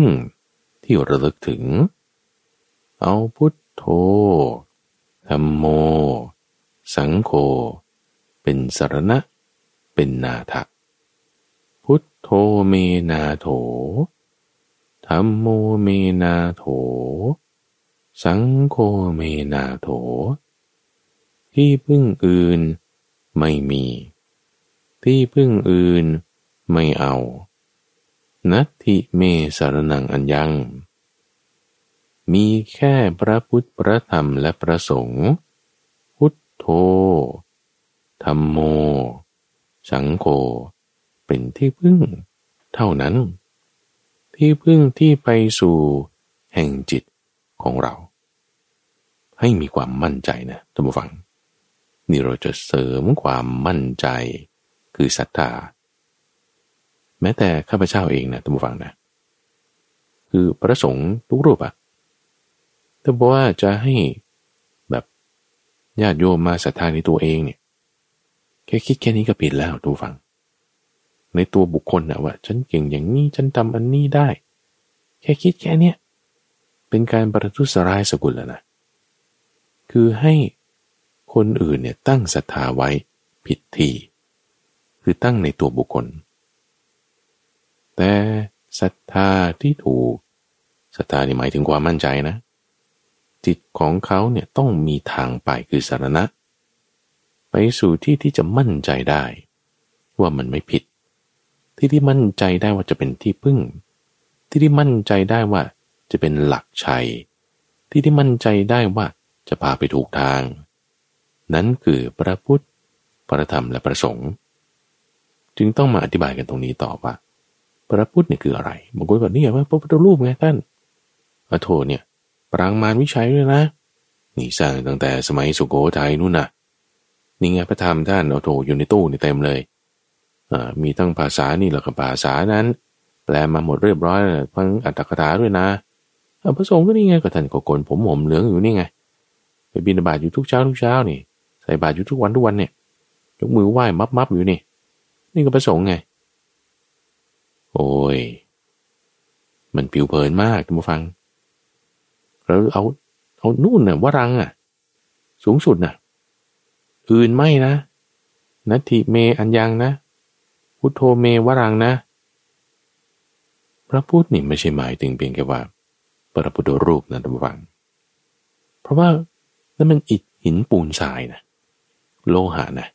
ที่ระลึกถึง เอาพุทโธธรรมโม สังโฆ เป็นสารณะ เป็นนาถะ พุทโธเมนาโถธรรมโมเมนาโถ สังโฆเมนาโถ ที่พึ่งอื่นไม่มี ที่พึ่งอื่นไม่เอา นัตถิเมสารนังอัญญัง มีแค่พระพุทธพระธรรมและพระสงฆ์พุทโธธรรมโม สังโฆ เป็นที่พึ่ง เท่านั้น ที่พึ่งที่ไปสู่แห่งจิตของเรา ให้มีความมั่นใจนะท่านผู้ฟัง นี่เราจะเสริมความมั่นใจ คือศรัทธาแม้แต่ข้าพเจ้าเองนะท่านผู้ฟังนะคือพระสงฆ์ทุกรูปอะถ้าบอกว่าจะให้แบบญาติโยมมาศรัทธาในตัวเองเนี่ยแค่คิดแค่นี้ก็ผิดแล้วทุกฟัง ในตัวบุคคลนะว่า ฉันเก่งอย่างนี้ฉันทำอันนี้ได้ แค่คิดแค่เนี้ยเป็นการประทุษร้ายสกุลแล้วนะคือให้คนอื่นเนี่ยตั้งศรัทธาไว้ผิดทีคือตั้งในตัวบุคคล แต่ศรัทธาที่ถูกศรัทธานี่หมายถึงความมั่นใจนะ จิตของเขาเนี่ยต้องมีทางไปคือสารณะ ไปสู่ที่ที่จะมั่นใจได้ ว่ามันไม่ผิด ที่ที่มั่นใจได้ว่าจะเป็นที่พึ่ง ที่ที่มั่นใจได้ว่าจะเป็นหลักชัย ที่ที่มั่นใจได้ว่าจะพาไปถูกทาง นั้นคือพระพุทธ พระธรรมและพระสงฆ์จึงต้องมาอธิบายกันตรงนี้ต่อว่า พระพุทธเนี่ยคืออะไรบางคนบอกนี่ว่าพระพุทธรูปไงท่านอโทเนี่ยปรางมารวิชัยด้วยนะนี่สร้างตั้งแต่สมัยสุโขทัยนู่นนะนี่ไงพระธรรมท่านเอาโถอยู่ในตู้นี่เต็มเลย มีทั้งภาษานี่แล้วก็ภาษานั้น แปลมาหมดเรียบร้อยทั้งอัตถกถาด้วยนะพระสงฆ์ก็นี่ไงก็ท่านก็โกนผมผมเหลืองอยู่นี่ไงไปบินบาตอยู่ทุกเช้าทุกเช้านี่ใส่บาตรอยู่ทุกวันทุกวันเนี่ยยกมือไหว้มับมับอยู่นี่ นี่ก็พระสงฆ์ไง โอ้ย มันผิวเผินมากท่านผู้ฟัง แล้วเอาเอานู่นน่ะวรังอะ สูงสุดน่ะ อื่นไม่นะนัตถิเมอัญญังนะ พุทโธเมวรังนะ พระพุทธนี่ไม่ใช่หมายถึงเพียงแค่ว่าพระพุทธรูปนะท่านฟัง เพราะว่านั่นมันอิฐหินปูนทรายนะโลหะนะ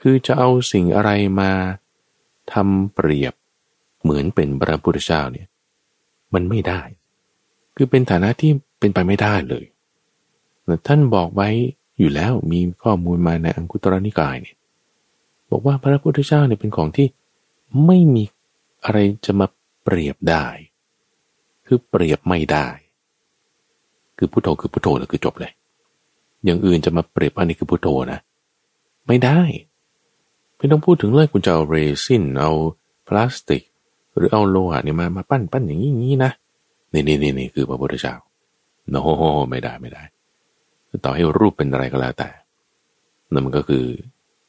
คือจะเอาสิ่งอะไรมาทำเปรียบเหมือนเป็นพระพุทธเจ้าเนี่ย มันไม่ได้ คือเป็นฐานะที่เป็นไปไม่ได้เลยแต่ท่านบอกไว้อยู่แล้วมีข้อมูลมาในอังคุตรนิกายเนี่ย บอกว่าพระพุทธเจ้าเนี่ยเป็นของที่ไม่มีอะไรจะมาเปรียบได้ คือเปรียบไม่ได้ คือพุทโธคือพุทโธแล้วคือจบเลย อย่างอื่นจะมาเปรียบอันนี้คือพุทโธนะ ไม่ได้ ไม่ต้องพูดถึงเลยคุณจะเอาเรซินเอาพลาสติก หรือเอาโลหะเนี่ยมามาปั้นปั้นอย่างนี้นะนี่นี่นี่นี่คือพระพุทธเจ้าโนไม่ได้ไม่ได้ต่อให้รูปเป็นอะไรก็แล้วแต่นั่นมันก็คือ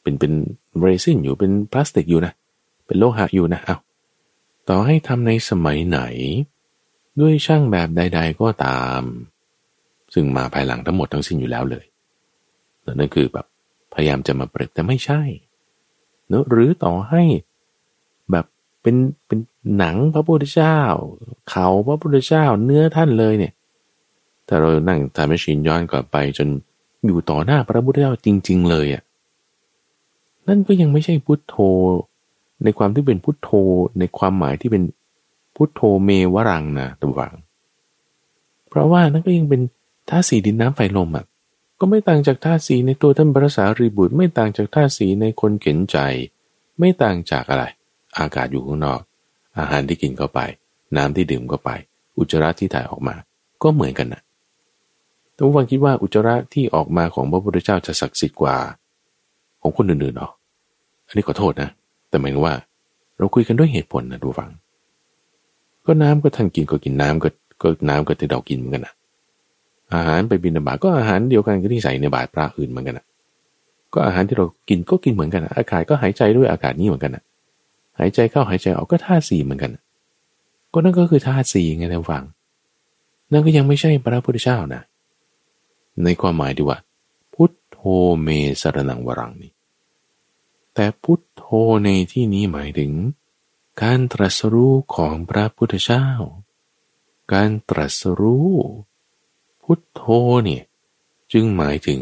เป็นเป็นเรซินอยู่เป็นพลาสติกอยู่นะ เป็นโลหะอยู่นะเอาต่อให้ทำในสมัยไหน ด้วยช่างแบบใด ๆก็ตาม ซึ่งมาภายหลังทั้งหมดทั้งสิ้นอยู่แล้วเลยนั่นคือแบบพยายามจะมาเปรียบแต่ไม่ใช่เนอะหรือต่อให้แบบเป็นเป็นหนังพระพุทธเจ้า เขาพระพุทธเจ้าเนื้อท่านเลยเนี่ยถ้าเรานั่งทำแมชชีนย้อนกลับไปจนอยู่ต่อหน้าพระพุทธเจ้าจริง ๆ เลยอะ นั่นก็ยังไม่ใช่พุทโธ ในความที่เป็นพุทโธในความหมายที่เป็นพุทโธเมวรังนะตัววัง เพราะว่านั่นก็ยังเป็นธาตุสีดินน้ำไฟลมอะก็ไม่ต่างจากธาตุสีในตัวท่านพระสารีบุตร ไม่ต่างจากธาตุสีในคนเข็นใจ ไม่ต่างจากอะไร อากาศอยู่ข้างนอก อาหารที่กินเข้าไป น้ำที่ดื่มเข้าไป อุจจาระที่ถ่ายออกมา ก็เหมือนกันนะท่านผู้ฟังคิดว่าอุจจาระที่ออกมาของพระพุทธเจ้าจะศักดิ์สิทธิ์กว่า ของคนอื่นๆหรออันนี้ขอโทษนะ แต่หมายถึงว่า เราคุยกันด้วยเหตุผลนะดูฟัง ก็น้ำก็ท่านกินก็กินน้ำก็ก็น้ำก็ที่เรากินเหมือนกันนะอาหารไปบินบาตก็อาหารเดียวกันกับที่ใส่ในบาตรพระอื่นเหมือนกันนะก็อาหารที่เรากินก็กินเหมือนกันนะอากาศก็หายใจด้วยอากาศนี้เหมือนกันนะหายใจเข้าหายใจออกก็ธาตุสี่เหมือนกันก็นั่นก็คือธาตุสี่ไงท่านฟัง นั่นก็ยังไม่ใช่พระพุทธเจ้านะ ในความหมายที่ว่า พุทโธเมสรนังวรังนี่ แต่พุทโธในที่นี้หมายถึง การตรัสรู้ของพระพุทธเจ้า การตรัสรู้ พุทโธเนี่ยจึงหมายถึง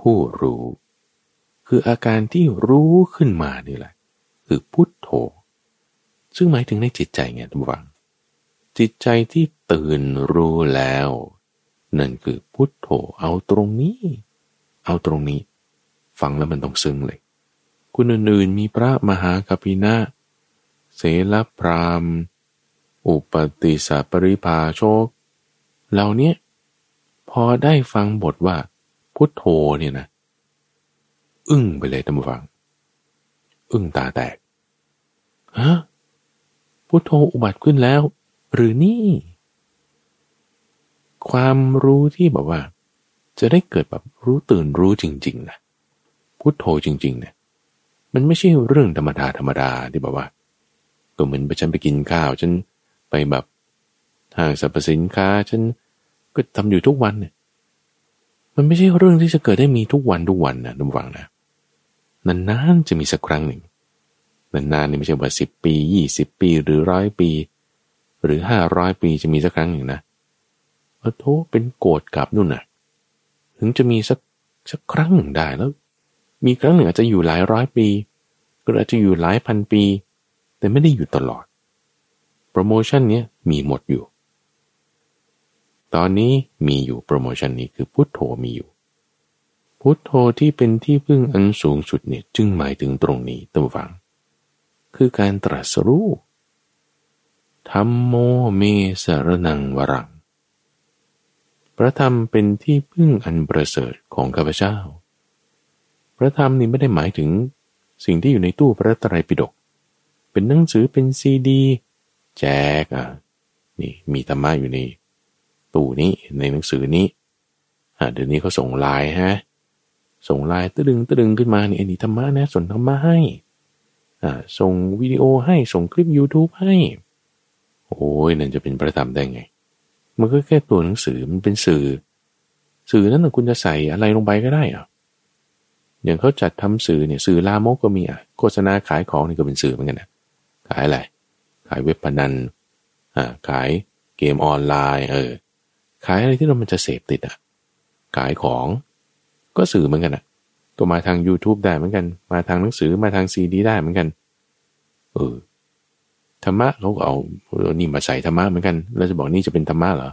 ผู้รู้ คืออาการที่รู้ขึ้นมานี่แหละ คือพุทโธ ซึ่งหมายถึงในจิตใจไงทุกฝัง จิตใจที่ตื่นรู้แล้ว นั่นคือพุทโธเอาตรงนี้ เอาตรงนี้ ฟังแล้วมันต้องซึ้งเลย คุณอื่นๆมีพระมหากัปินะ เสลพราม อุปติสปริภาโชค เหล่านี้พอได้ฟังบทว่า พุทโธเนี่ยนะ อึ้งไปเลยท่านผู้ฟัง อึ้งตาแตกฮะพุทโธอุบัติขึ้นแล้ว หรือนี่ ความรู้ที่แบบว่า จะได้เกิดแบบรู้ตื่นรู้จริง ๆ นะพุทโธจริง ๆ เนี่ย มันไม่ใช่เรื่องธรรมดาธรรมดาที่แบบว่า ก็เหมือนไปฉันไปกินข้าวฉันไปแบบห้างสรรพสินค้าฉันก็ทำอยู่ทุกวันเนี่ยมันไม่ใช่เรื่องที่จะเกิดได้มีทุกวันทุกวันนะนุ่มฟังนะนานๆจะมีสักครั้งหนึ่งนานๆนี่ไม่ใช่ว่าสิบปียี่สิบปีหรือร้อยปี หรือห้าร้อยปีจะมีสักครั้งหนึ่งนะอโทเป็นโกรธกับนู่นน่ะ ถึงจะมีสักสักครั้งหนึ่งได้แล้ว มีครั้งหนึ่งอาจจะอยู่หลายร้อยปีก็อาจจะอยู่หลายพันปี แต่ไม่ได้อยู่ตลอด โปรโมชั่นนี้มีหมดอยู่ ตอนนี้มีอยู่โปรโมชั่นนี้คือพุทโธมีอยู่ พุทโธที่เป็นที่พึ่งอันสูงสุดเนี่ยจึงหมายถึงตรงนี้ตั้งฟัง คือการตรัสรู้ธรรมโมเมสรนังวรัง พระธรรมเป็นที่พึ่งอันประเสริฐของข้าพเจ้า พระธรรมนี่ไม่ได้หมายถึงสิ่งที่อยู่ในตู้พระตรัยปิฎกเป็นหนังสือเป็นซีดี แจกอะนี่มีธรรมะอยู่ในตู้นี้ในหนังสือนี้อ่าเดี๋ยวนี้เขาส่งไลน์ฮะส่งไลน์ตะึงตะึงขึ้นมานี่อันนี้ธรรมะนะส่งธรรมะให้อ่าส่งวิดีโอให้ส่งคลิป YouTube ให้ โอ้ยนั่นจะเป็นประธรรมได้ไง มันก็แค่ตัวหนังสือมันเป็นสื่อ สื่อนั้นคุณจะใส่อะไรลงไปก็ได้อะ อย่างเขาจัดทำสื่อเนี่ยสื่อลามกก็มีอะโฆษณาขายของนี่ก็เป็นสื่อเหมือนกันนะขายอะไร ขายเว็บพนันอ่าขายเกมออนไลน์เออขายอะไรที่เรามันจะเสพติดอะขายของก็สื่อเหมือนกันอะก็มาทาง YouTube ได้เหมือนกัน มาทางหนังสือมาทางซีดีได้เหมือนกันเออธรรมะเขาก็เอานี่มาใส่ธรรมะเหมือนกันเราจะบอกนี่จะเป็นธรรมะเหรอ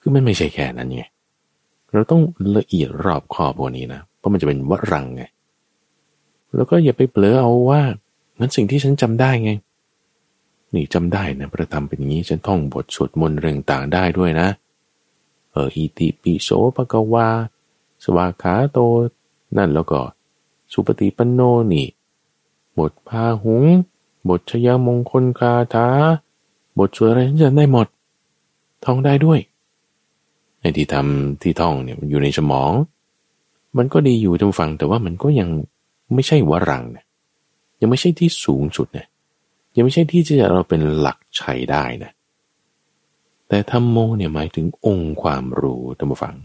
คือมันไม่ใช่แค่นั้นไงเราต้องละเอียดรอบคอพวกนี้นะ เพราะมันจะเป็นวรังไง แล้วก็อย่าไปเผลอเอาว่างั้นสิ่งที่ฉันจำได้ไง นี่จำได้นะประธรรมเป็นอย่างนี้ฉันท่องบทสวดมนต์เรื่องต่างได้ด้วยนะ เอออิติปิโสปะกวา สวาขาโต นั่นแล้วก็ สุปฏิปันโนนี่ บทพาหุง บทชยมงคลคาถา บทสวดอะไรฉันได้หมด ท่องได้ด้วยไอ้ที่ทำที่ท่องเนี่ยมันอยู่ในสมอง มันก็ดีอยู่ทุกฟังแต่ว่ามันก็ยังไม่ใช่วรังเนี่ยยังไม่ใช่ที่สูงสุดเนี่ยยังไม่ใช่ที่จะเราเป็นหลักใช้ได้นะแต่ธรรมโมเนี่ยหมายถึงองค์ความรู้ท่านผู้ฟัง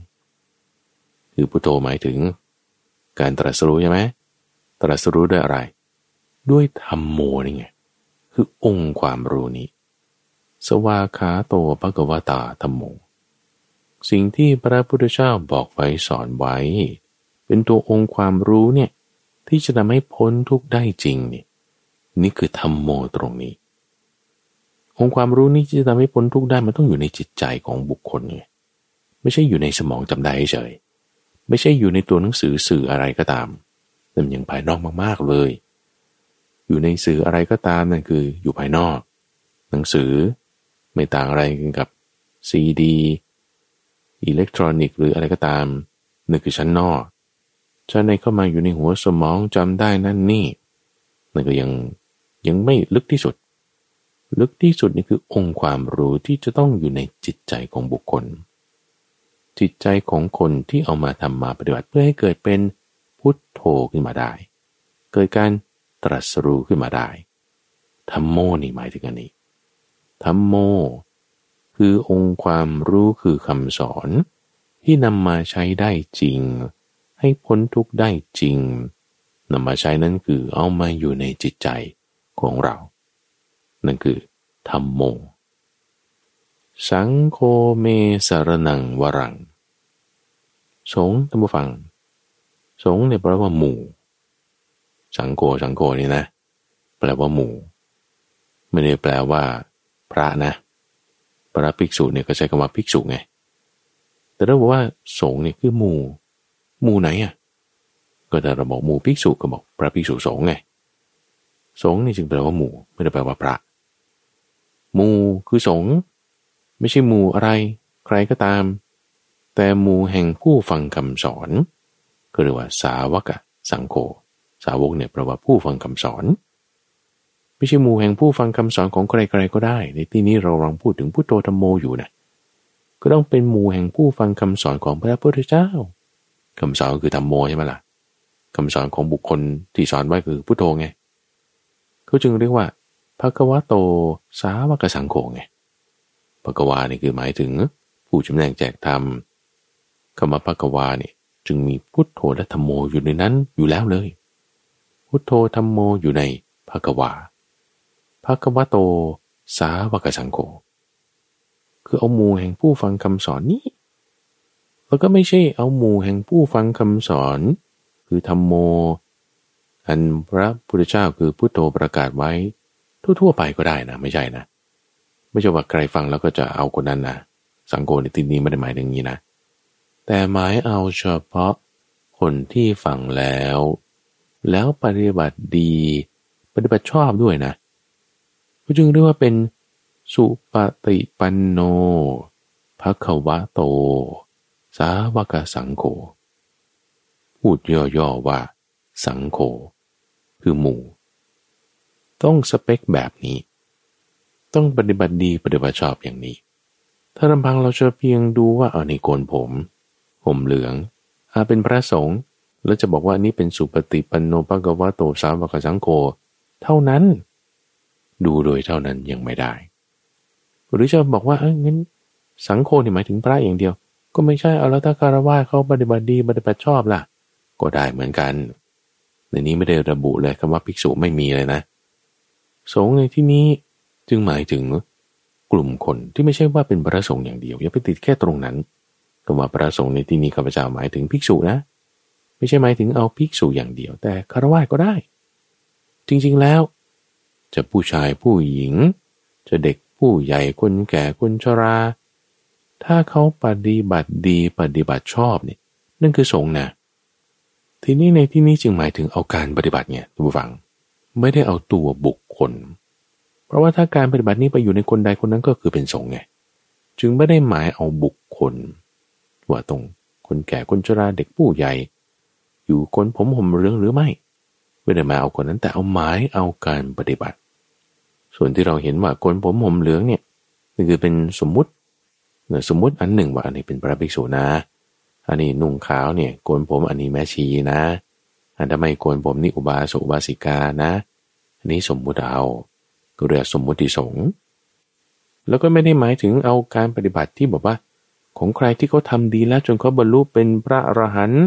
คือพุทโธหมายถึง การตรัสรู้ใช่ไหมตรัสรู้ด้วยอะไร ด้วยธรรมโมนี่ไงคือองค์ความรู้นี้ สวาขาโตภกวตาธรรมโม สิ่งที่พระพุทธเจ้าบอกไว้สอนไว้ เป็นตัวองค์ความรู้เนี่ยที่จะทำให้พ้นทุกข์ได้จริงนี่นี่คือธรรมโมตรงนี้ องค์ความรู้นี้จะทำให้พ้นทุกข์ได้มันต้องอยู่ในจิตใจของบุคคลไงไม่ใช่อยู่ในสมองจำได้เฉยไม่ใช่อยู่ในตัวหนังสือสื่ออะไรก็ตามแต่มันยังภายนอกมากๆเลย อยู่ในสื่ออะไรก็ตามนั่นคืออยู่ภายนอก หนังสือไม่ต่างอะไรกันกับซีดีอิเล็กทรอนิกส์หรืออะไรก็ตามนั่นคือชั้นนอก ชั้นในเข้ามาอยู่ในหัวสมองจำได้นั่นนี่นั่นก็ยังยังไม่ลึกที่สุด ลึกที่สุดนี่คือองค์ความรู้ที่จะต้องอยู่ในจิตใจของบุคคล จิตใจของคนที่เอามาทำมาปฏิบัติเพื่อให้เกิดเป็นพุทโธขึ้นมาได้ เกิดการตรัสรู้ขึ้นมาได้ธรรมโมนี่หมายถึงอันนี้ธรรมโม คือองค์ความรู้คือคำสอนที่นำมาใช้ได้จริง ให้พ้นทุกข์ได้จริงนำมาใช้นั้นคือเอามาอยู่ในจิตใจของเรา นั่นคือธรรมโม สังโฆเมสารนังวรัง สงฆ์ท่านผู้ฟัง สงฆ์เนี่ยแปลว่าหมู่ สังโฆสังโฆนี่นะ แปลว่าหมู่ ไม่ได้แปลว่า พระนะ พระภิกษุเนี่ยก็ใช้คำว่าภิกษุไง แต่เราบอกว่า สงฆ์เนี่ยคือหมู่ หมู่ไหนอะ ก็แต่เราบอกหมู่ภิกษุก็บอกพระภิกษุสงฆ์ไง สงฆ์นี่จึงแปลว่าหมู่ไม่ได้แปลว่าพระ หมู่คือสงฆ์ไม่ใช่หมู่อะไร ใครก็ตาม แต่หมู่แห่งผู้ฟังคำสอน ก็เรียกว่าสาวกสังโฆสาวกเนี่ยแปลว่าผู้ฟังคำสอน ไม่ใช่หมู่แห่งผู้ฟังคำสอนของใครๆก็ได้ ในที่นี้เราลองพูดถึงพุทโธธรรมโมอยู่นะก็ต้องเป็นหมู่แห่งผู้ฟังคำสอนของพระพุทธเจ้า คำสอนคือธรรมโมใช่ไหมล่ะคำสอนของบุคคลที่สอนไว้คือพุทโธไงเขาจึงเรียกว่าภะควะโตสาวกสังโฆไงภะควานี่คือหมายถึงผู้จำแนกแจกธรรมคำว่าภะควานี่จึงมีพุทโธและธรรมโมอยู่ในนั้นอยู่แล้วเลย พุทโธธรรมโมอยู่ในภะกวาภะกวะโตสาวกสังโฆคือเอาหมู่แห่งผู้ฟังคำสอนนี้ แล้วก็ไม่ใช่เอาหมู่แห่งผู้ฟังคำสอน คือธรรมโม อันพระพุทธเจ้าคือพุทโธประกาศไว้ ทั่วๆไปก็ได้นะไม่ใช่นะ ไม่ใช่ว่าใครฟังแล้วก็จะเอาคนนั้นนะสังโฆในที่นี้ไม่ได้หมายถึงนี้นะ แต่หมายเอาเฉพาะคนที่ฟังแล้ว แล้วปฏิบัติดี ปฏิบัติชอบด้วยนะก็จึงเรียกว่าเป็นสุปฏิปันโนภควะโต สาวกสังโฆพูดย่อๆว่า สังโฆคือหมู่ ต้องสเปคแบบนี้ ต้องปฏิบัติดีปฏิบัติชอบอย่างนี้ ถ้าลำพังเราจะเพียงดูว่าเอาในโกนผม ผมเหลืองอาเป็นพระสงฆ์แล้วจะบอกว่านี่เป็นสุปฏิปันโนภควะโตสาวกสังโฆเท่านั้น ดูโดยเท่านั้นยังไม่ได้ หรือจะบอกว่าเอองั้นสังโฆนี่หมายถึงพระอย่างเดียว ก็ไม่ใช่เอาแล้วถ้าคารวะเขาปฏิบัติดีปฏิบัติชอบล่ะ ก็ได้เหมือนกัน ในนี้ไม่ได้ระบุเลยคำว่าภิกษุไม่มีเลยนะ สงฆ์ในที่นี้จึงหมายถึงกลุ่มคนที่ไม่ใช่ว่าเป็นพระสงฆ์อย่างเดียวอย่าไปติดแค่ตรงนั้นคำว่าพระสงฆ์ในที่นี้ข้าพเจ้าหมายถึงภิกษุนะ ไม่ใช่หมายถึงเอาภิกษุอย่างเดียว แต่คารวะก็ได้ จริงๆแล้ว จะผู้ชายผู้หญิง จะเด็กผู้ใหญ่คนแก่คนชรา ถ้าเขาปฏิบัติดีปฏิบัติชอบเนี่ยนั่นคือสงฆ์นะ ทีนี้ในที่นี้จึงหมายถึงเอาการปฏิบัติเนี่ยทุกฝัง ไม่ได้เอาตัวบุคคล เพราะว่าถ้าการปฏิบัตินี้ไปอยู่ในคนใดคนนั้นก็คือเป็นสงฆ์ไง จึงไม่ได้หมายเอาบุคคล ว่าตรงคนแก่คนชราเด็กผู้ใหญ่ อยู่คนผมห่มเรื่องหรือไม่ ไม่ได้มาเอาคนนั้นแต่เอาหมายเอาการปฏิบัติ ส่วนที่เราเห็นว่าคนผมห่มเหลืองเนี่ยนี่คือเป็นสมมุติ สมมุติอันหนึ่งว่าอันนี้เป็นพระภิกษุนะ อันนี้นุ่งขาวเนี่ยโกนผมอันนี้แม่ชีนะ อันทำไมโกนผมนี่อุบาสกอุบาสิกานะ อันนี้สมมุติเอาก็เรียกสมมุติสงฆ์แล้วก็ไม่ได้หมายถึงเอาการปฏิบัติที่บอกว่า ของใครที่เขาทาดีแล้วจนเขาบรรลุเป็นพระอรหันต์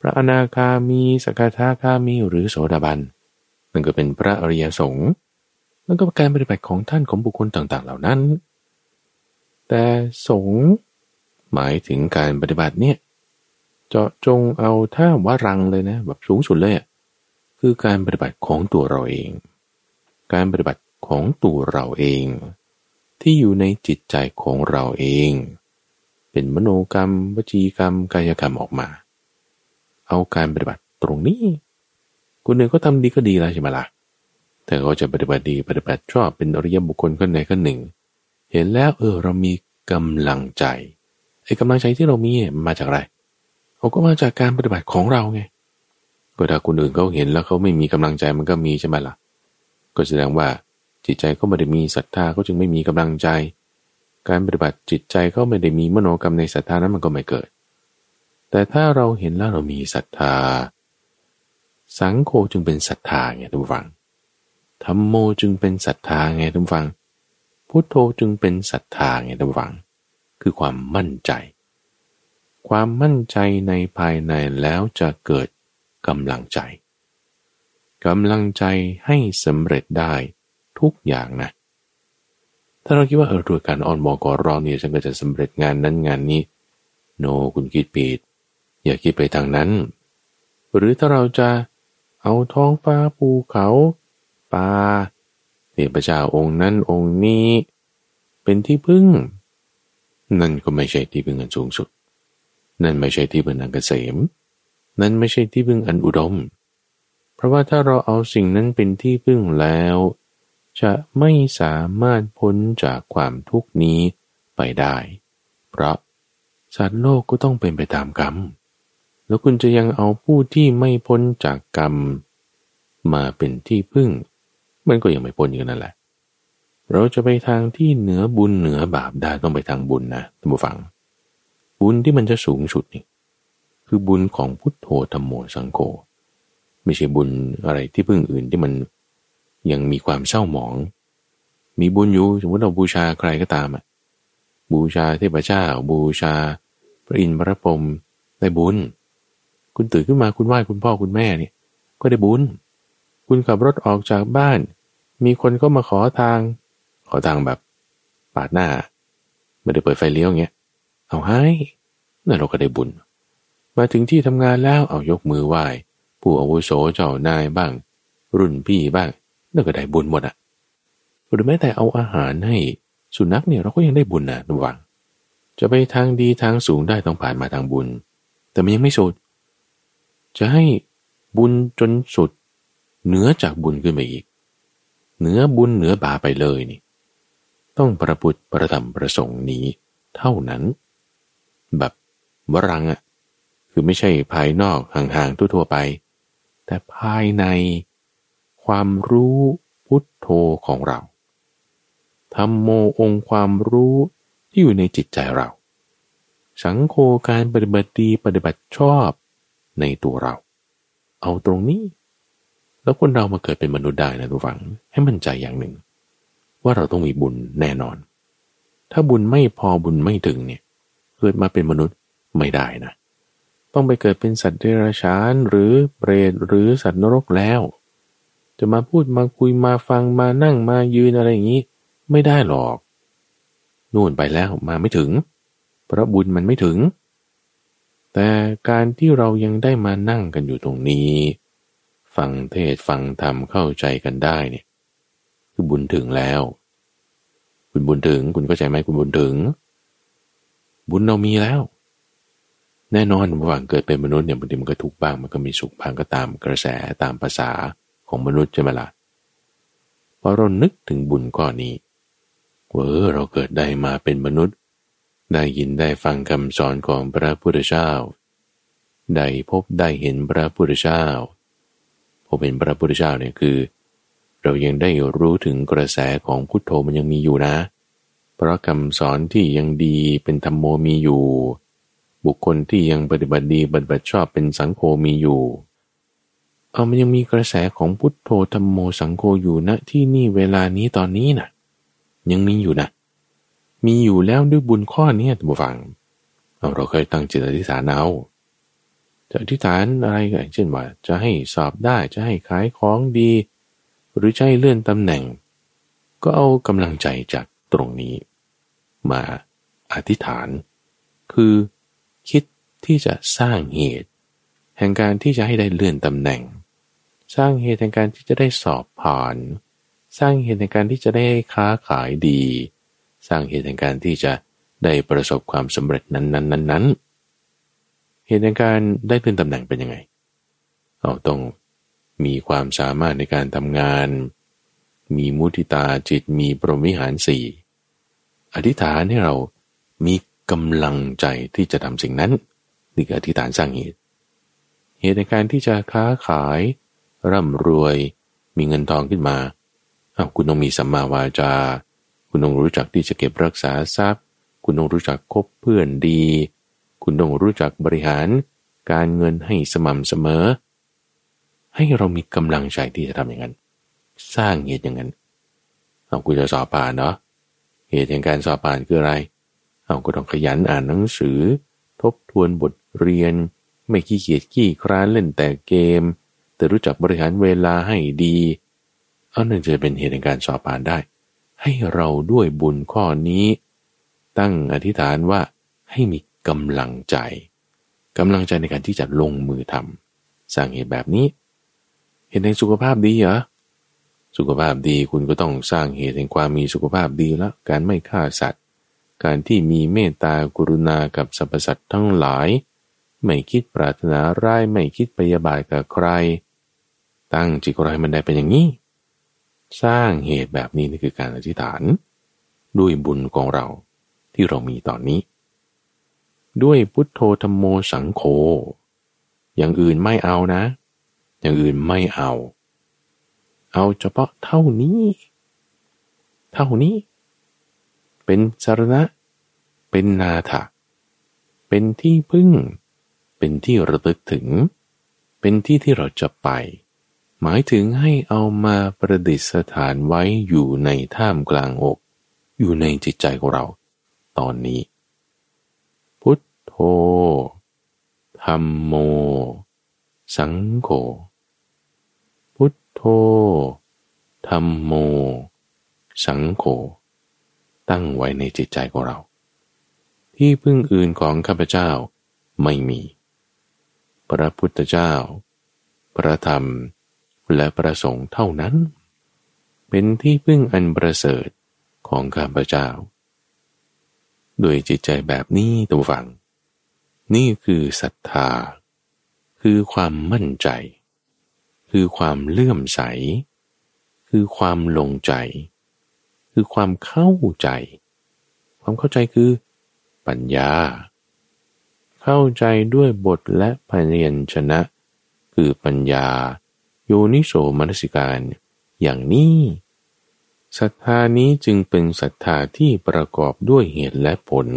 พระอนาคามีสกทาคามีหรือโสดาบันนั่นก็เป็นพระอริยสงฆ์นั่นก็การปฏิบัติของท่านของบุคคลต่างๆ เหล่านั้น แต่สงหมายถึงการปฏิบัติเนี่ยเจาะจงเอาถ้าวารังเลยนะแบบสูงสุดเลยอะคือการปฏิบัติของตัวเราเอง การปฏิบัติของตัวเราเอง ที่อยู่ในจิตใจของเราเอง เป็นมโนกรรม วจีกรรม กายกรรมออกมา เอาการปฏิบัติตรงนี้คนหนึ่งก็ทำดีก็ดีแล้วใช่ไหมละ่ะแต่เขาจะปฏิบัติดีปฏิบัติชอบเป็นอริยบุคคลคนไหนคนหนึ่ง เห็นแล้วเออเรามีกำลังใจไอ้กำลังใจที่เรามีมาจากอะไรเขาก็มาจากการปฏิบัติของเราไงก็ถ้าคนอื่นเขาเห็นแล้วเขาไม่มีกำลังใจมันก็มีใช่ไหมล่ะ ก็แสดงว่าจิตใจเขาไม่ได้มีศรัทธาเขาจึงไม่มีกำลังใจ การปฏิบัติจิตใจเขาไม่ได้มีมโนกรรมในศรัทธานั้นมันก็ไม่เกิด แต่ถ้าเราเห็นแล้วเรามีศรัทธา สังโฆจึงเป็นศรัทธาไงทุกฝังธรรมโมจึงเป็นศรัทธาไงทุกฝัง พุทโธจึงเป็นศรัทธาไงท่านฟัง คือความมั่นใจ ความมั่นใจในภายในแล้วจะเกิดกำลังใจกำลังใจให้สำเร็จได้ทุกอย่างนะ ถ้าเราคิดว่าเออด้วยการอ่อนบอกอรอเนี่ยฉันก็จะสำเร็จงานนั้นงานนี้ โนคุณคิดผิดอย่าคิดไปทางนั้น หรือถ้าเราจะเอาท้องฟ้าภูเขาป่า พเจ้าองค์นั้นองค์นี้ เป็นที่พึ่ง นั่นก็ไม่ใช่ที่พึ่งอันสูงสุด นั่นไม่ใช่ที่พึ่งอันเกษม นั่นไม่ใช่ที่พึ่งอันอุดม เพราะว่าถ้าเราเอาสิ่งนั้นเป็นที่พึ่งแล้ว จะไม่สามารถพ้นจากความทุกนี้ไปได้ เพราะสัตว์โลกก็ต้องเป็นไปตามกรรม แล้วคุณจะยังเอาผู้ที่ไม่พ้นจากกรรม มาเป็นที่พึ่ง มันก็ยังไม่พ้นอยู่นั้นแหละ เราจะไปทางที่เหนือบุญเหนือบาปได้ต้องไปทางบุญนะท่านผู้ฟัง บุญที่มันจะสูงสุดนี่ คือบุญของพุทโธธรรมโมสังโฆไม่ใช่บุญอะไรที่พึ่งอื่นที่มันยังมีความเศร้าหมอง มีบุญอยู่สมมติเราบูชาใครก็ตามอะบูชาเทพเจ้า บูชา พระอินทร์พระพรหมได้บุญ คุณตื่นขึ้นมาคุณไหว้คุณพ่อคุณแม่เนี่ย ก็ได้บุญ คุณขับรถออกจากบ้าน มีคนก็มาขอทาง ขอทางแบบปาดหน้า ไม่ได้เปิดไฟเลี้ยวเงี้ย เอาให้นั่นเราก็ได้บุญ มาถึงที่ทำงานแล้วเอายกมือไหว้ ผู้อาวุโสเจ้านายบ้าง รุ่นพี่บ้างนั่นก็ได้บุญหมดอะหรือแม้แต่เอาอาหารให้สุนัขเนี่ยเราก็ยังได้บุญนะระวัง จะไปทางดีทางสูงได้ต้องผ่านมาทางบุญ แต่มันยังไม่สุด จะให้บุญจนสุดเหนือจากบุญขึ้นไปอีก เหนือบุญเหนือบาไปเลยนี่ ต้องประพุทธประธรรมประสงค์นี้เท่านั้น แบบวรังอะ่ะคือไม่ใช่ภายนอกห่างๆทั่วๆไป แต่ภายในความรู้พุทโธของเราธรรมโมองค์ความรู้ที่อยู่ในจิตใจเรา สังโฆการปฏิบัติดีปฏิบัติชอบในตัวเรา เอาตรงนี้ แล้วคนเรามาเกิดเป็นมนุษย์ได้นะทุกฝัง ให้มั่นใจอย่างหนึ่ง ว่าเราต้องมีบุญแน่นอน ถ้าบุญไม่พอบุญไม่ถึงเนี่ยเกิดมาเป็นมนุษย์ไม่ได้นะ ต้องไปเกิดเป็นสัตว์เดรัจฉานหรือเปรตหรือสัตว์นรกแล้ว จะมาพูดมาคุยมาฟังมานั่งมายืนอะไรอย่างนี้ ไม่ได้หรอกนู่นไปแล้วมาไม่ถึง เพราะบุญมันไม่ถึง แต่การที่เรายังได้มานั่งกันอยู่ตรงนี้ ฟังเทศฟังธรรมเข้าใจกันได้เนี่ย คือบุญถึงแล้ว คุณบุญถึง คุณเข้าใจไหมคุณบุญถึง บุญเรามีแล้ว แน่นอนระหว่างเกิดเป็นมนุษย์เนี่ยบางทีมันก็ทุกข์บ้างมันก็มีสุขบ้างก็ตามกระแสตามภาษาของมนุษย์ใช่ไหมละ่ะพอเรานึกถึงบุญก้อนนี้ว่าเออเราเกิดได้มาเป็นมนุษย์ ได้ยินได้ฟังคำสอนของพระพุทธเจ้า ได้พบได้เห็นพระพุทธเจ้า พบเห็นพระพุทธเจ้าเนี่ยคือ เรายังได้รู้ถึงกระแสของพุทโธมันยังมีอยู่นะ เพราะคำสอนที่ยังดีเป็นธรรมโมมีอยู่ บุคคลที่ยังปฏิบัติดีปฏิบัติชอบเป็นสังโฆมีอยู่เอามันยังมีกระแสของพุทโธธรรมโมสังโฆอยู่ณที่นี่เวลานี้ตอนนี้นะ่ะ ยังมีอยู่นะมีอยู่แล้วด้วยบุญข้อนี้ท่านผู้ฟังเเราเคยตั้งจิตอธิษฐานเอา จะอธิษฐานอะไรกันเช่นว่า จะให้สอบได้จะให้ขายของดี หรือจะให้เลื่อนตำแหน่ง ก็เอากำลังใจจากตรงนี้ มาอธิษฐาน คือคิดที่จะสร้างเหตุ แห่งการที่จะให้ได้เลื่อนตำแหน่ง สร้างเหตุแห่งการที่จะได้สอบผ่าน สร้างเหตุในการที่จะได้ค้าขายดี สร้างเหตุในการที่จะได้ประสบความสำเร็จนั้นๆนั้นๆ เหตุในการได้ขึ้นตำแหน่งเป็นยังไงเราต้องมีความสามารถในการทำงาน มีมุติตาจิตมีปรมิหารสี่อธิษฐานให้เรามีกำลังใจที่จะทำสิ่งนั้นนี่คืออธิษฐานสร้างเหตุ เหตุในการที่จะค้าขาย ร่ำรวย มีเงินทองขึ้นมาคุณต้องมีสัมมาวาจา คุณต้องรู้จักที่จะเก็บรักษาทรัพย์ คุณต้องรู้จักคบเพื่อนดี คุณต้องรู้จักบริหารการเงินให้สม่ำเสมอ ให้เรามีกำลังใจที่จะทำอย่างนั้น สร้างเหตุอย่างนั้นเอาคุณจะสอบผ่านเนาะเหตุแห่งการสอบผ่านคืออะไรเอาก็ต้องขยันอ่านหนังสือ ทบทวนบทเรียน ไม่ขี้เกียจขี้คร้านเล่นแต่เกม แต่รู้จักบริหารเวลาให้ดีเอาหนึ่งจะเป็นเหตุในการสอบผ่านได้ ให้เราด้วยบุญข้อนี้ ตั้งอธิษฐานว่าให้มี กำลังใจกำลังใจในการที่จะลงมือทำสร้างเหตุแบบนี้ เห็นในสุขภาพดีเหรอสุขภาพดีคุณก็ต้องสร้างเหตุแห่งความมีสุขภาพดีล้วการไม่ฆ่าสัตว์ การที่มีเมตตากรุณากับสรรพสัตว์ทั้งหลาย ไม่คิดปรารถนาร้ายไม่คิดพยาบาทกับใคร ตั้งจิตใจมันได้เป็นอย่างนี้ สร้างเหตุแบบนี้นี่คือการอธิษฐาน ด้วยบุญของเราที่เรามีตอนนี้ ด้วยพุทโธธรรมโมสังโฆอย่างอื่นไม่เอานะ อย่างอื่นไม่เอา เอาเฉพาะเท่านี้ เท่านี้ เป็นสารณะ เป็นนาถะเป็นที่พึ่ง เป็นที่ระลึกถึง เป็นที่ที่เราจะไป หมายถึงให้เอามาประดิษฐานไว้อยู่ในท่ามกลางอก อยู่ในจิตใจของเรา ตอนนี้ พุทธรรมโม สังโฆ พุทโธธรรมโม สังโฆ ตั้งไว้ในจิตใจของเรา ที่พึ่งอื่นของข้าพเจ้าไม่มี พระพุทธเจ้า พระธรรม และประสงค์เท่านั้น เป็นที่พึ่งอันประเสริฐของข้าพเจ้าโดยจิตใจแบบนี้ตัวฝัง นี่คือศรัทธา คือความมั่นใจ คือความเลื่อมใส คือความลงใจ คือความเข้าใจ ความเข้าใจคือ ปัญญา เข้าใจด้วยบทและพยัญชนะ คือปัญญา โยนิโสมนสิการ อย่างนี้ศรัทธานี้จึงเป็นศรัทธาที่ประกอบด้วยเหตุและผล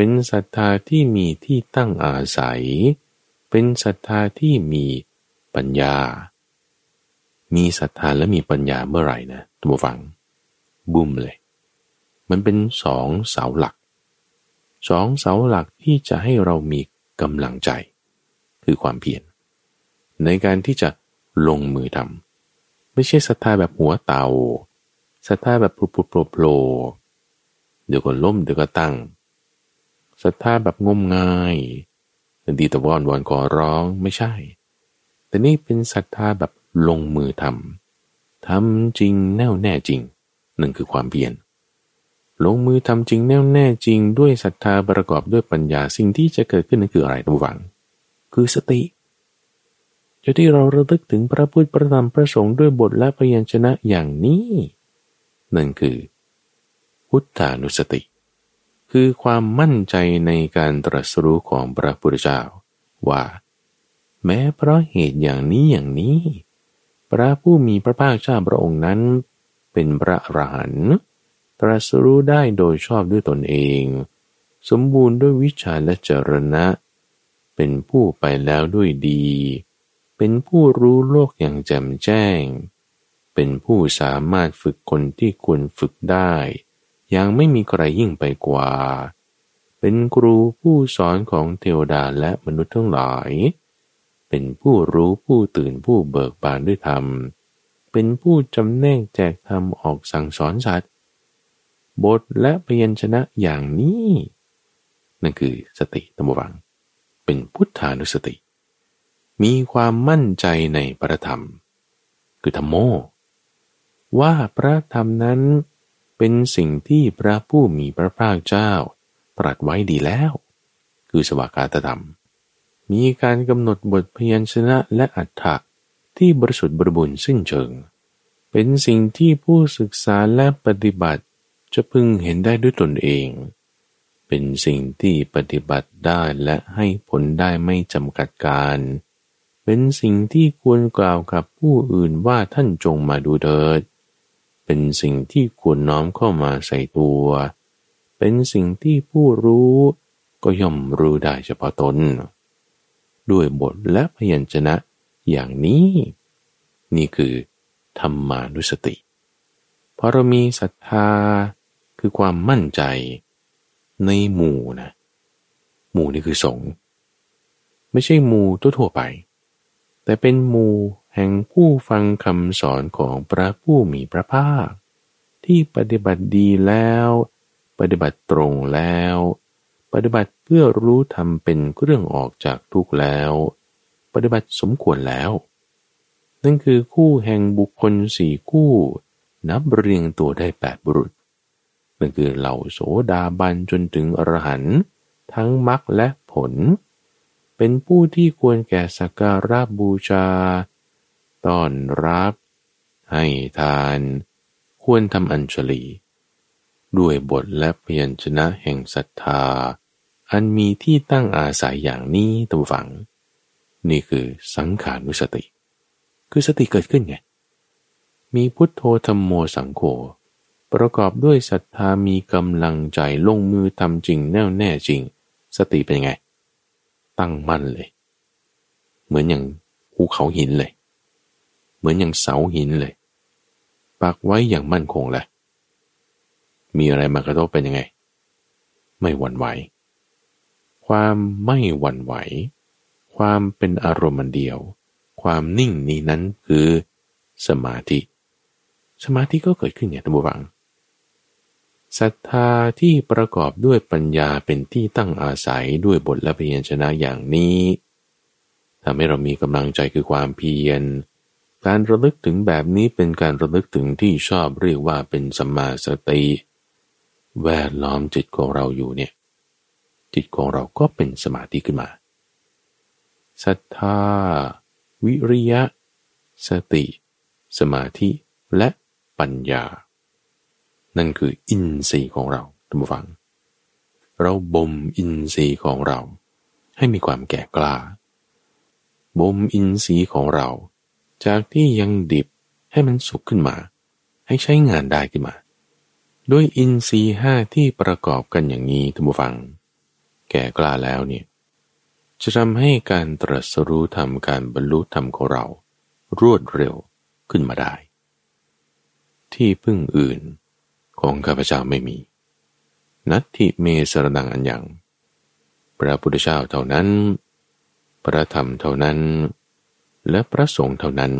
เป็นศรัทธาที่มีที่ตั้งอาศัย เป็นศรัทธาที่มีปัญญา มีศรัทธาและมีปัญญาเมื่อไหร่นะทุกฝัง บุ้มเลย มันเป็นสองเสาหลัก สองเสาหลักที่จะให้เรามีกำลังใจ คือความเพียรในการที่จะลงมือทำไม่ใช่ศรัทธาแบบหัวเตาศรัทธาแบบปลุกปลุกโผล่เดี๋ยวก็ล้มเดี๋ยวก็ตั้ง ศรัทธาแบบงมงายดีตะวอนวอนขอร้องไม่ใช่ แต่นี่เป็นศรัทธาแบบลงมือทำทำจริงแน่วแน่จริงนั่นคือความเพียรลงมือทำจริงแน่วแน่จริง ด้วยศรัทธาประกอบด้วยปัญญาสิ่งที่จะเกิดขึ้นนั่นคืออะไรทุกฝัง คือสติจะที่เราระลึกถึงพระพุทธประธรรมพระสงฆ์ด้วยบทและพยัญชนะอย่างนี้ นั่นคือ พุทธานุสติ คือความมั่นใจในการตรัสรู้ของพระพุทธเจ้า ว่า แม้เพราะเหตุอย่างนี้อย่างนี้ พระผู้มีพระภาคเจ้าพระองค์นั้น เป็นพระอรหันต์ตรัสรู้ได้โดยชอบด้วยตนเอง สมบูรณ์ด้วยวิชาและจรณะ เป็นผู้ไปแล้วด้วยดี เป็นผู้รู้โลกอย่างแจ่มแจ้ง เป็นผู้สามารถฝึกคนที่ควรฝึกได้ ยังไม่มีใครยิ่งไปกว่า เป็นครูผู้สอนของเทวดาและมนุษย์ทั้งหลาย เป็นผู้รู้ผู้ตื่นผู้เบิกบานด้วยธรรม เป็นผู้จำแนกแจกธรรมออกสั่งสอนสัตว์บทและพยัญชนะอย่างนี้ นั่นคือสติตมวัง เป็นพุทธานุสติ มีความมั่นใจในประธรรม คือธรรมโม ว่าพระธรรมนั้น เป็นสิ่งที่พระผู้มีพระภาคเจ้า ตรัสไว้ดีแล้ว คือสวากาตธรรม มีการกำหนดบทพยัญชนะและอัฏฐะที่บริสุทธิ์บริบูรณ์สิ้นเชิง เป็นสิ่งที่ผู้ศึกษาและปฏิบัติจะพึงเห็นได้ด้วยตนเอง เป็นสิ่งที่ปฏิบัติได้และให้ผลได้ไม่จำกัดการ เป็นสิ่งที่ควรกล่าวกับผู้อื่นว่าท่านจงมาดูเถิด เป็นสิ่งที่ควรน้อมเข้ามาใส่ตัว เป็นสิ่งที่ผู้รู้ก็ย่อมรู้ได้เฉพาะตน ด้วยบทและพยัญชนะอย่างนี้ นี่คือธรรมานุสติพอเรามีศรัทธาคือความมั่นใจในหมู่นะ หมู่นี่คือสงฆ์ไม่ใช่หมู่ทั่วไป แต่เป็นหมู่ แห่งผู้ฟังคำสอนของพระผู้มีพระภาค ที่ปฏิบัติดีแล้ว ปฏิบัติตรงแล้ว ปฏิบัติเพื่อรู้ธรรมเป็นเรื่องออกจากทุกข์แล้ว ปฏิบัติสมควรแล้ว นั่นคือคู่แห่งบุคคลสี่คู่ นับเรียงตัวได้แปดบุรุษนั่นคือเหล่าโสดาบันจนถึงอรหันต์ทั้งมรรคและผล เป็นผู้ที่ควรแก่สักการะบูชา ต้อนรับ ให้ทาน ควรทำอัญชลี ด้วยบทและเพียรชนะแห่งศรัทธา อันมีที่ตั้งอาศัยอย่างนี้ตัวฝัง นี่คือสังขานุสติ คือสติเกิดขึ้นไง มีพุทโธธรรมโมสังโฆประกอบด้วยศรัทธามีกำลังใจลงมือทำจริงแน่วแน่จริง สติเป็นไง ตั้งมั่นเลย เหมือนอย่างภูเขาหินเลย เหมือนอย่างเสาหินเลยปักไว้อย่างมั่นคงแหละ มีอะไรมากระทบเป็นยังไง ไม่หวั่นไหว ความไม่หวั่นไหว ความเป็นอารมณ์เดียว ความนิ่งนี้นั้นคือ สมาธิ สมาธิก็เกิดขึ้นอย่างท่านผู้ฟังศรัทธาที่ประกอบด้วยปัญญาเป็นที่ตั้งอาศัยด้วยบทและเพียัญชนะอย่างนี้ทำให้เรามีกำลังใจคือความเพียร การระลึกถึงแบบนี้เป็นการระลึกถึงที่ชอบเรียกว่าเป็นสัมมาสติแวดล้อมจิตของเราอยู่เนี่ย จิตของเราก็เป็นสมาธิขึ้นมาศรัทธา วิริยะ สติ สมาธิและปัญญา นั่นคืออินทรีย์ของเราท่านผู้ฟัง เราบ่มอินทรีย์ของเรา ให้มีความแก่กล้าบ่มอินทรีย์ของเรา จากที่ยังดิบให้มันสุกขึ้นมา ให้ใช้งานได้ขึ้นมา ด้วยอินทรีห้าที่ประกอบกันอย่างนี้ท่านผู้ฟัง แก่กล้าแล้วเนี่ยจะทำให้การตรัสรู้ธรรมการบรรลุธรรมของเรา รวดเร็วขึ้นมาได้ ที่พึ่งอื่นของข้าพเจ้าไม่มี นัตถิเมสรนังอันยังพระพุทธเจ้าเท่านั้น พระธรรมเท่านั้น และพระสงฆ์เท่านั้น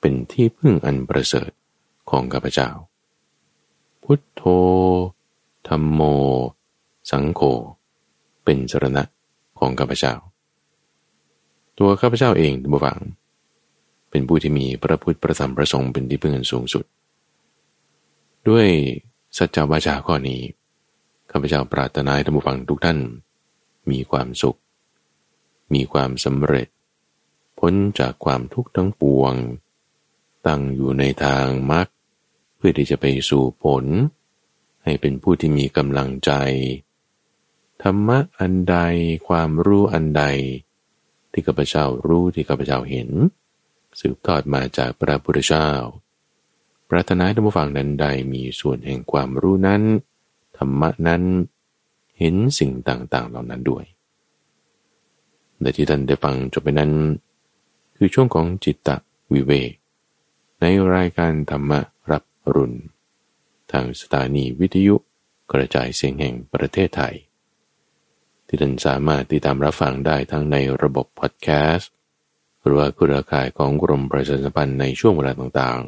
เป็นที่พึ่งอันประเสริฐของข้าพเจ้า พุทโธธรรมโม สังโฆเป็นสรณะของข้าพเจ้า ตัวข้าพเจ้าเองบุฟัง เป็นผู้ที่มีพระพุทธประธรรมประสงค์เป็นที่พึ่งอันสูงสุด ด้วยสัจจวาจาข้อนี้ข้าพเจ้าปรารถนาให้ท่านผู้ฟังทุกท่าน มีความสุข มีความสำเร็จ พ้นจากความทุกข์ทั้งปวง ตั้งอยู่ในทางมรรคเพื่อที่จะไปสู่ผล ให้เป็นผู้ที่มีกำลังใจ ธรรมะอันใดความรู้อันใด ที่ข้าพเจ้ารู้ที่ข้าพเจ้าเห็น สืบทอดมาจากพระพุทธเจ้าปรารถนาธรรมฟังนั้นใดมีส่วนแห่งความรู้นั้น ธรรมะนั้นเห็นสิ่งต่างๆเหล่านั้นด้วย แต่ที่ท่านได้ฟังจบไปนั้น คือช่วงของจิตตวิเวกในรายการธรรมรับรุณทางสถานีวิทยุกระจายเสียงแห่งประเทศไทย ที่ท่านสามารถติดตามรับฟังได้ทั้งในระบบพอดแคสต์หรือว่าเครือข่ายของกรมประชาสัมพันธ์ในช่วงเวลาต่าง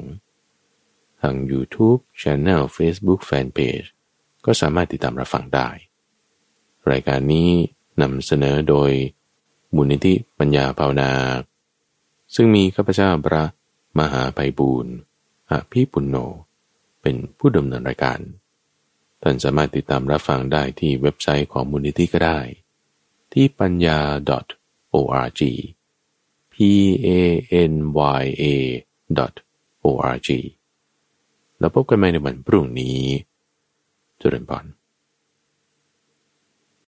ๆ ทาง YouTube Channel Facebook Fanpage ก็สามารถติดตามรับฟังได้ รายการนี้นำเสนอโดยมูลนิธิปัญญาภาวนา ซึ่งมีข้าพเจ้าพระมหาไพบูรณ์อภิปุณโญเป็นผู้ดำเนินรายการ ท่านสามารถติดตามรับฟังได้ที่เว็บไซต์ของมูลนิธิก็ได้ ที่ปัญญา .org p a n y a .org แล้วพบกันใหม่ในวันพรุ่งนี้จุรินพร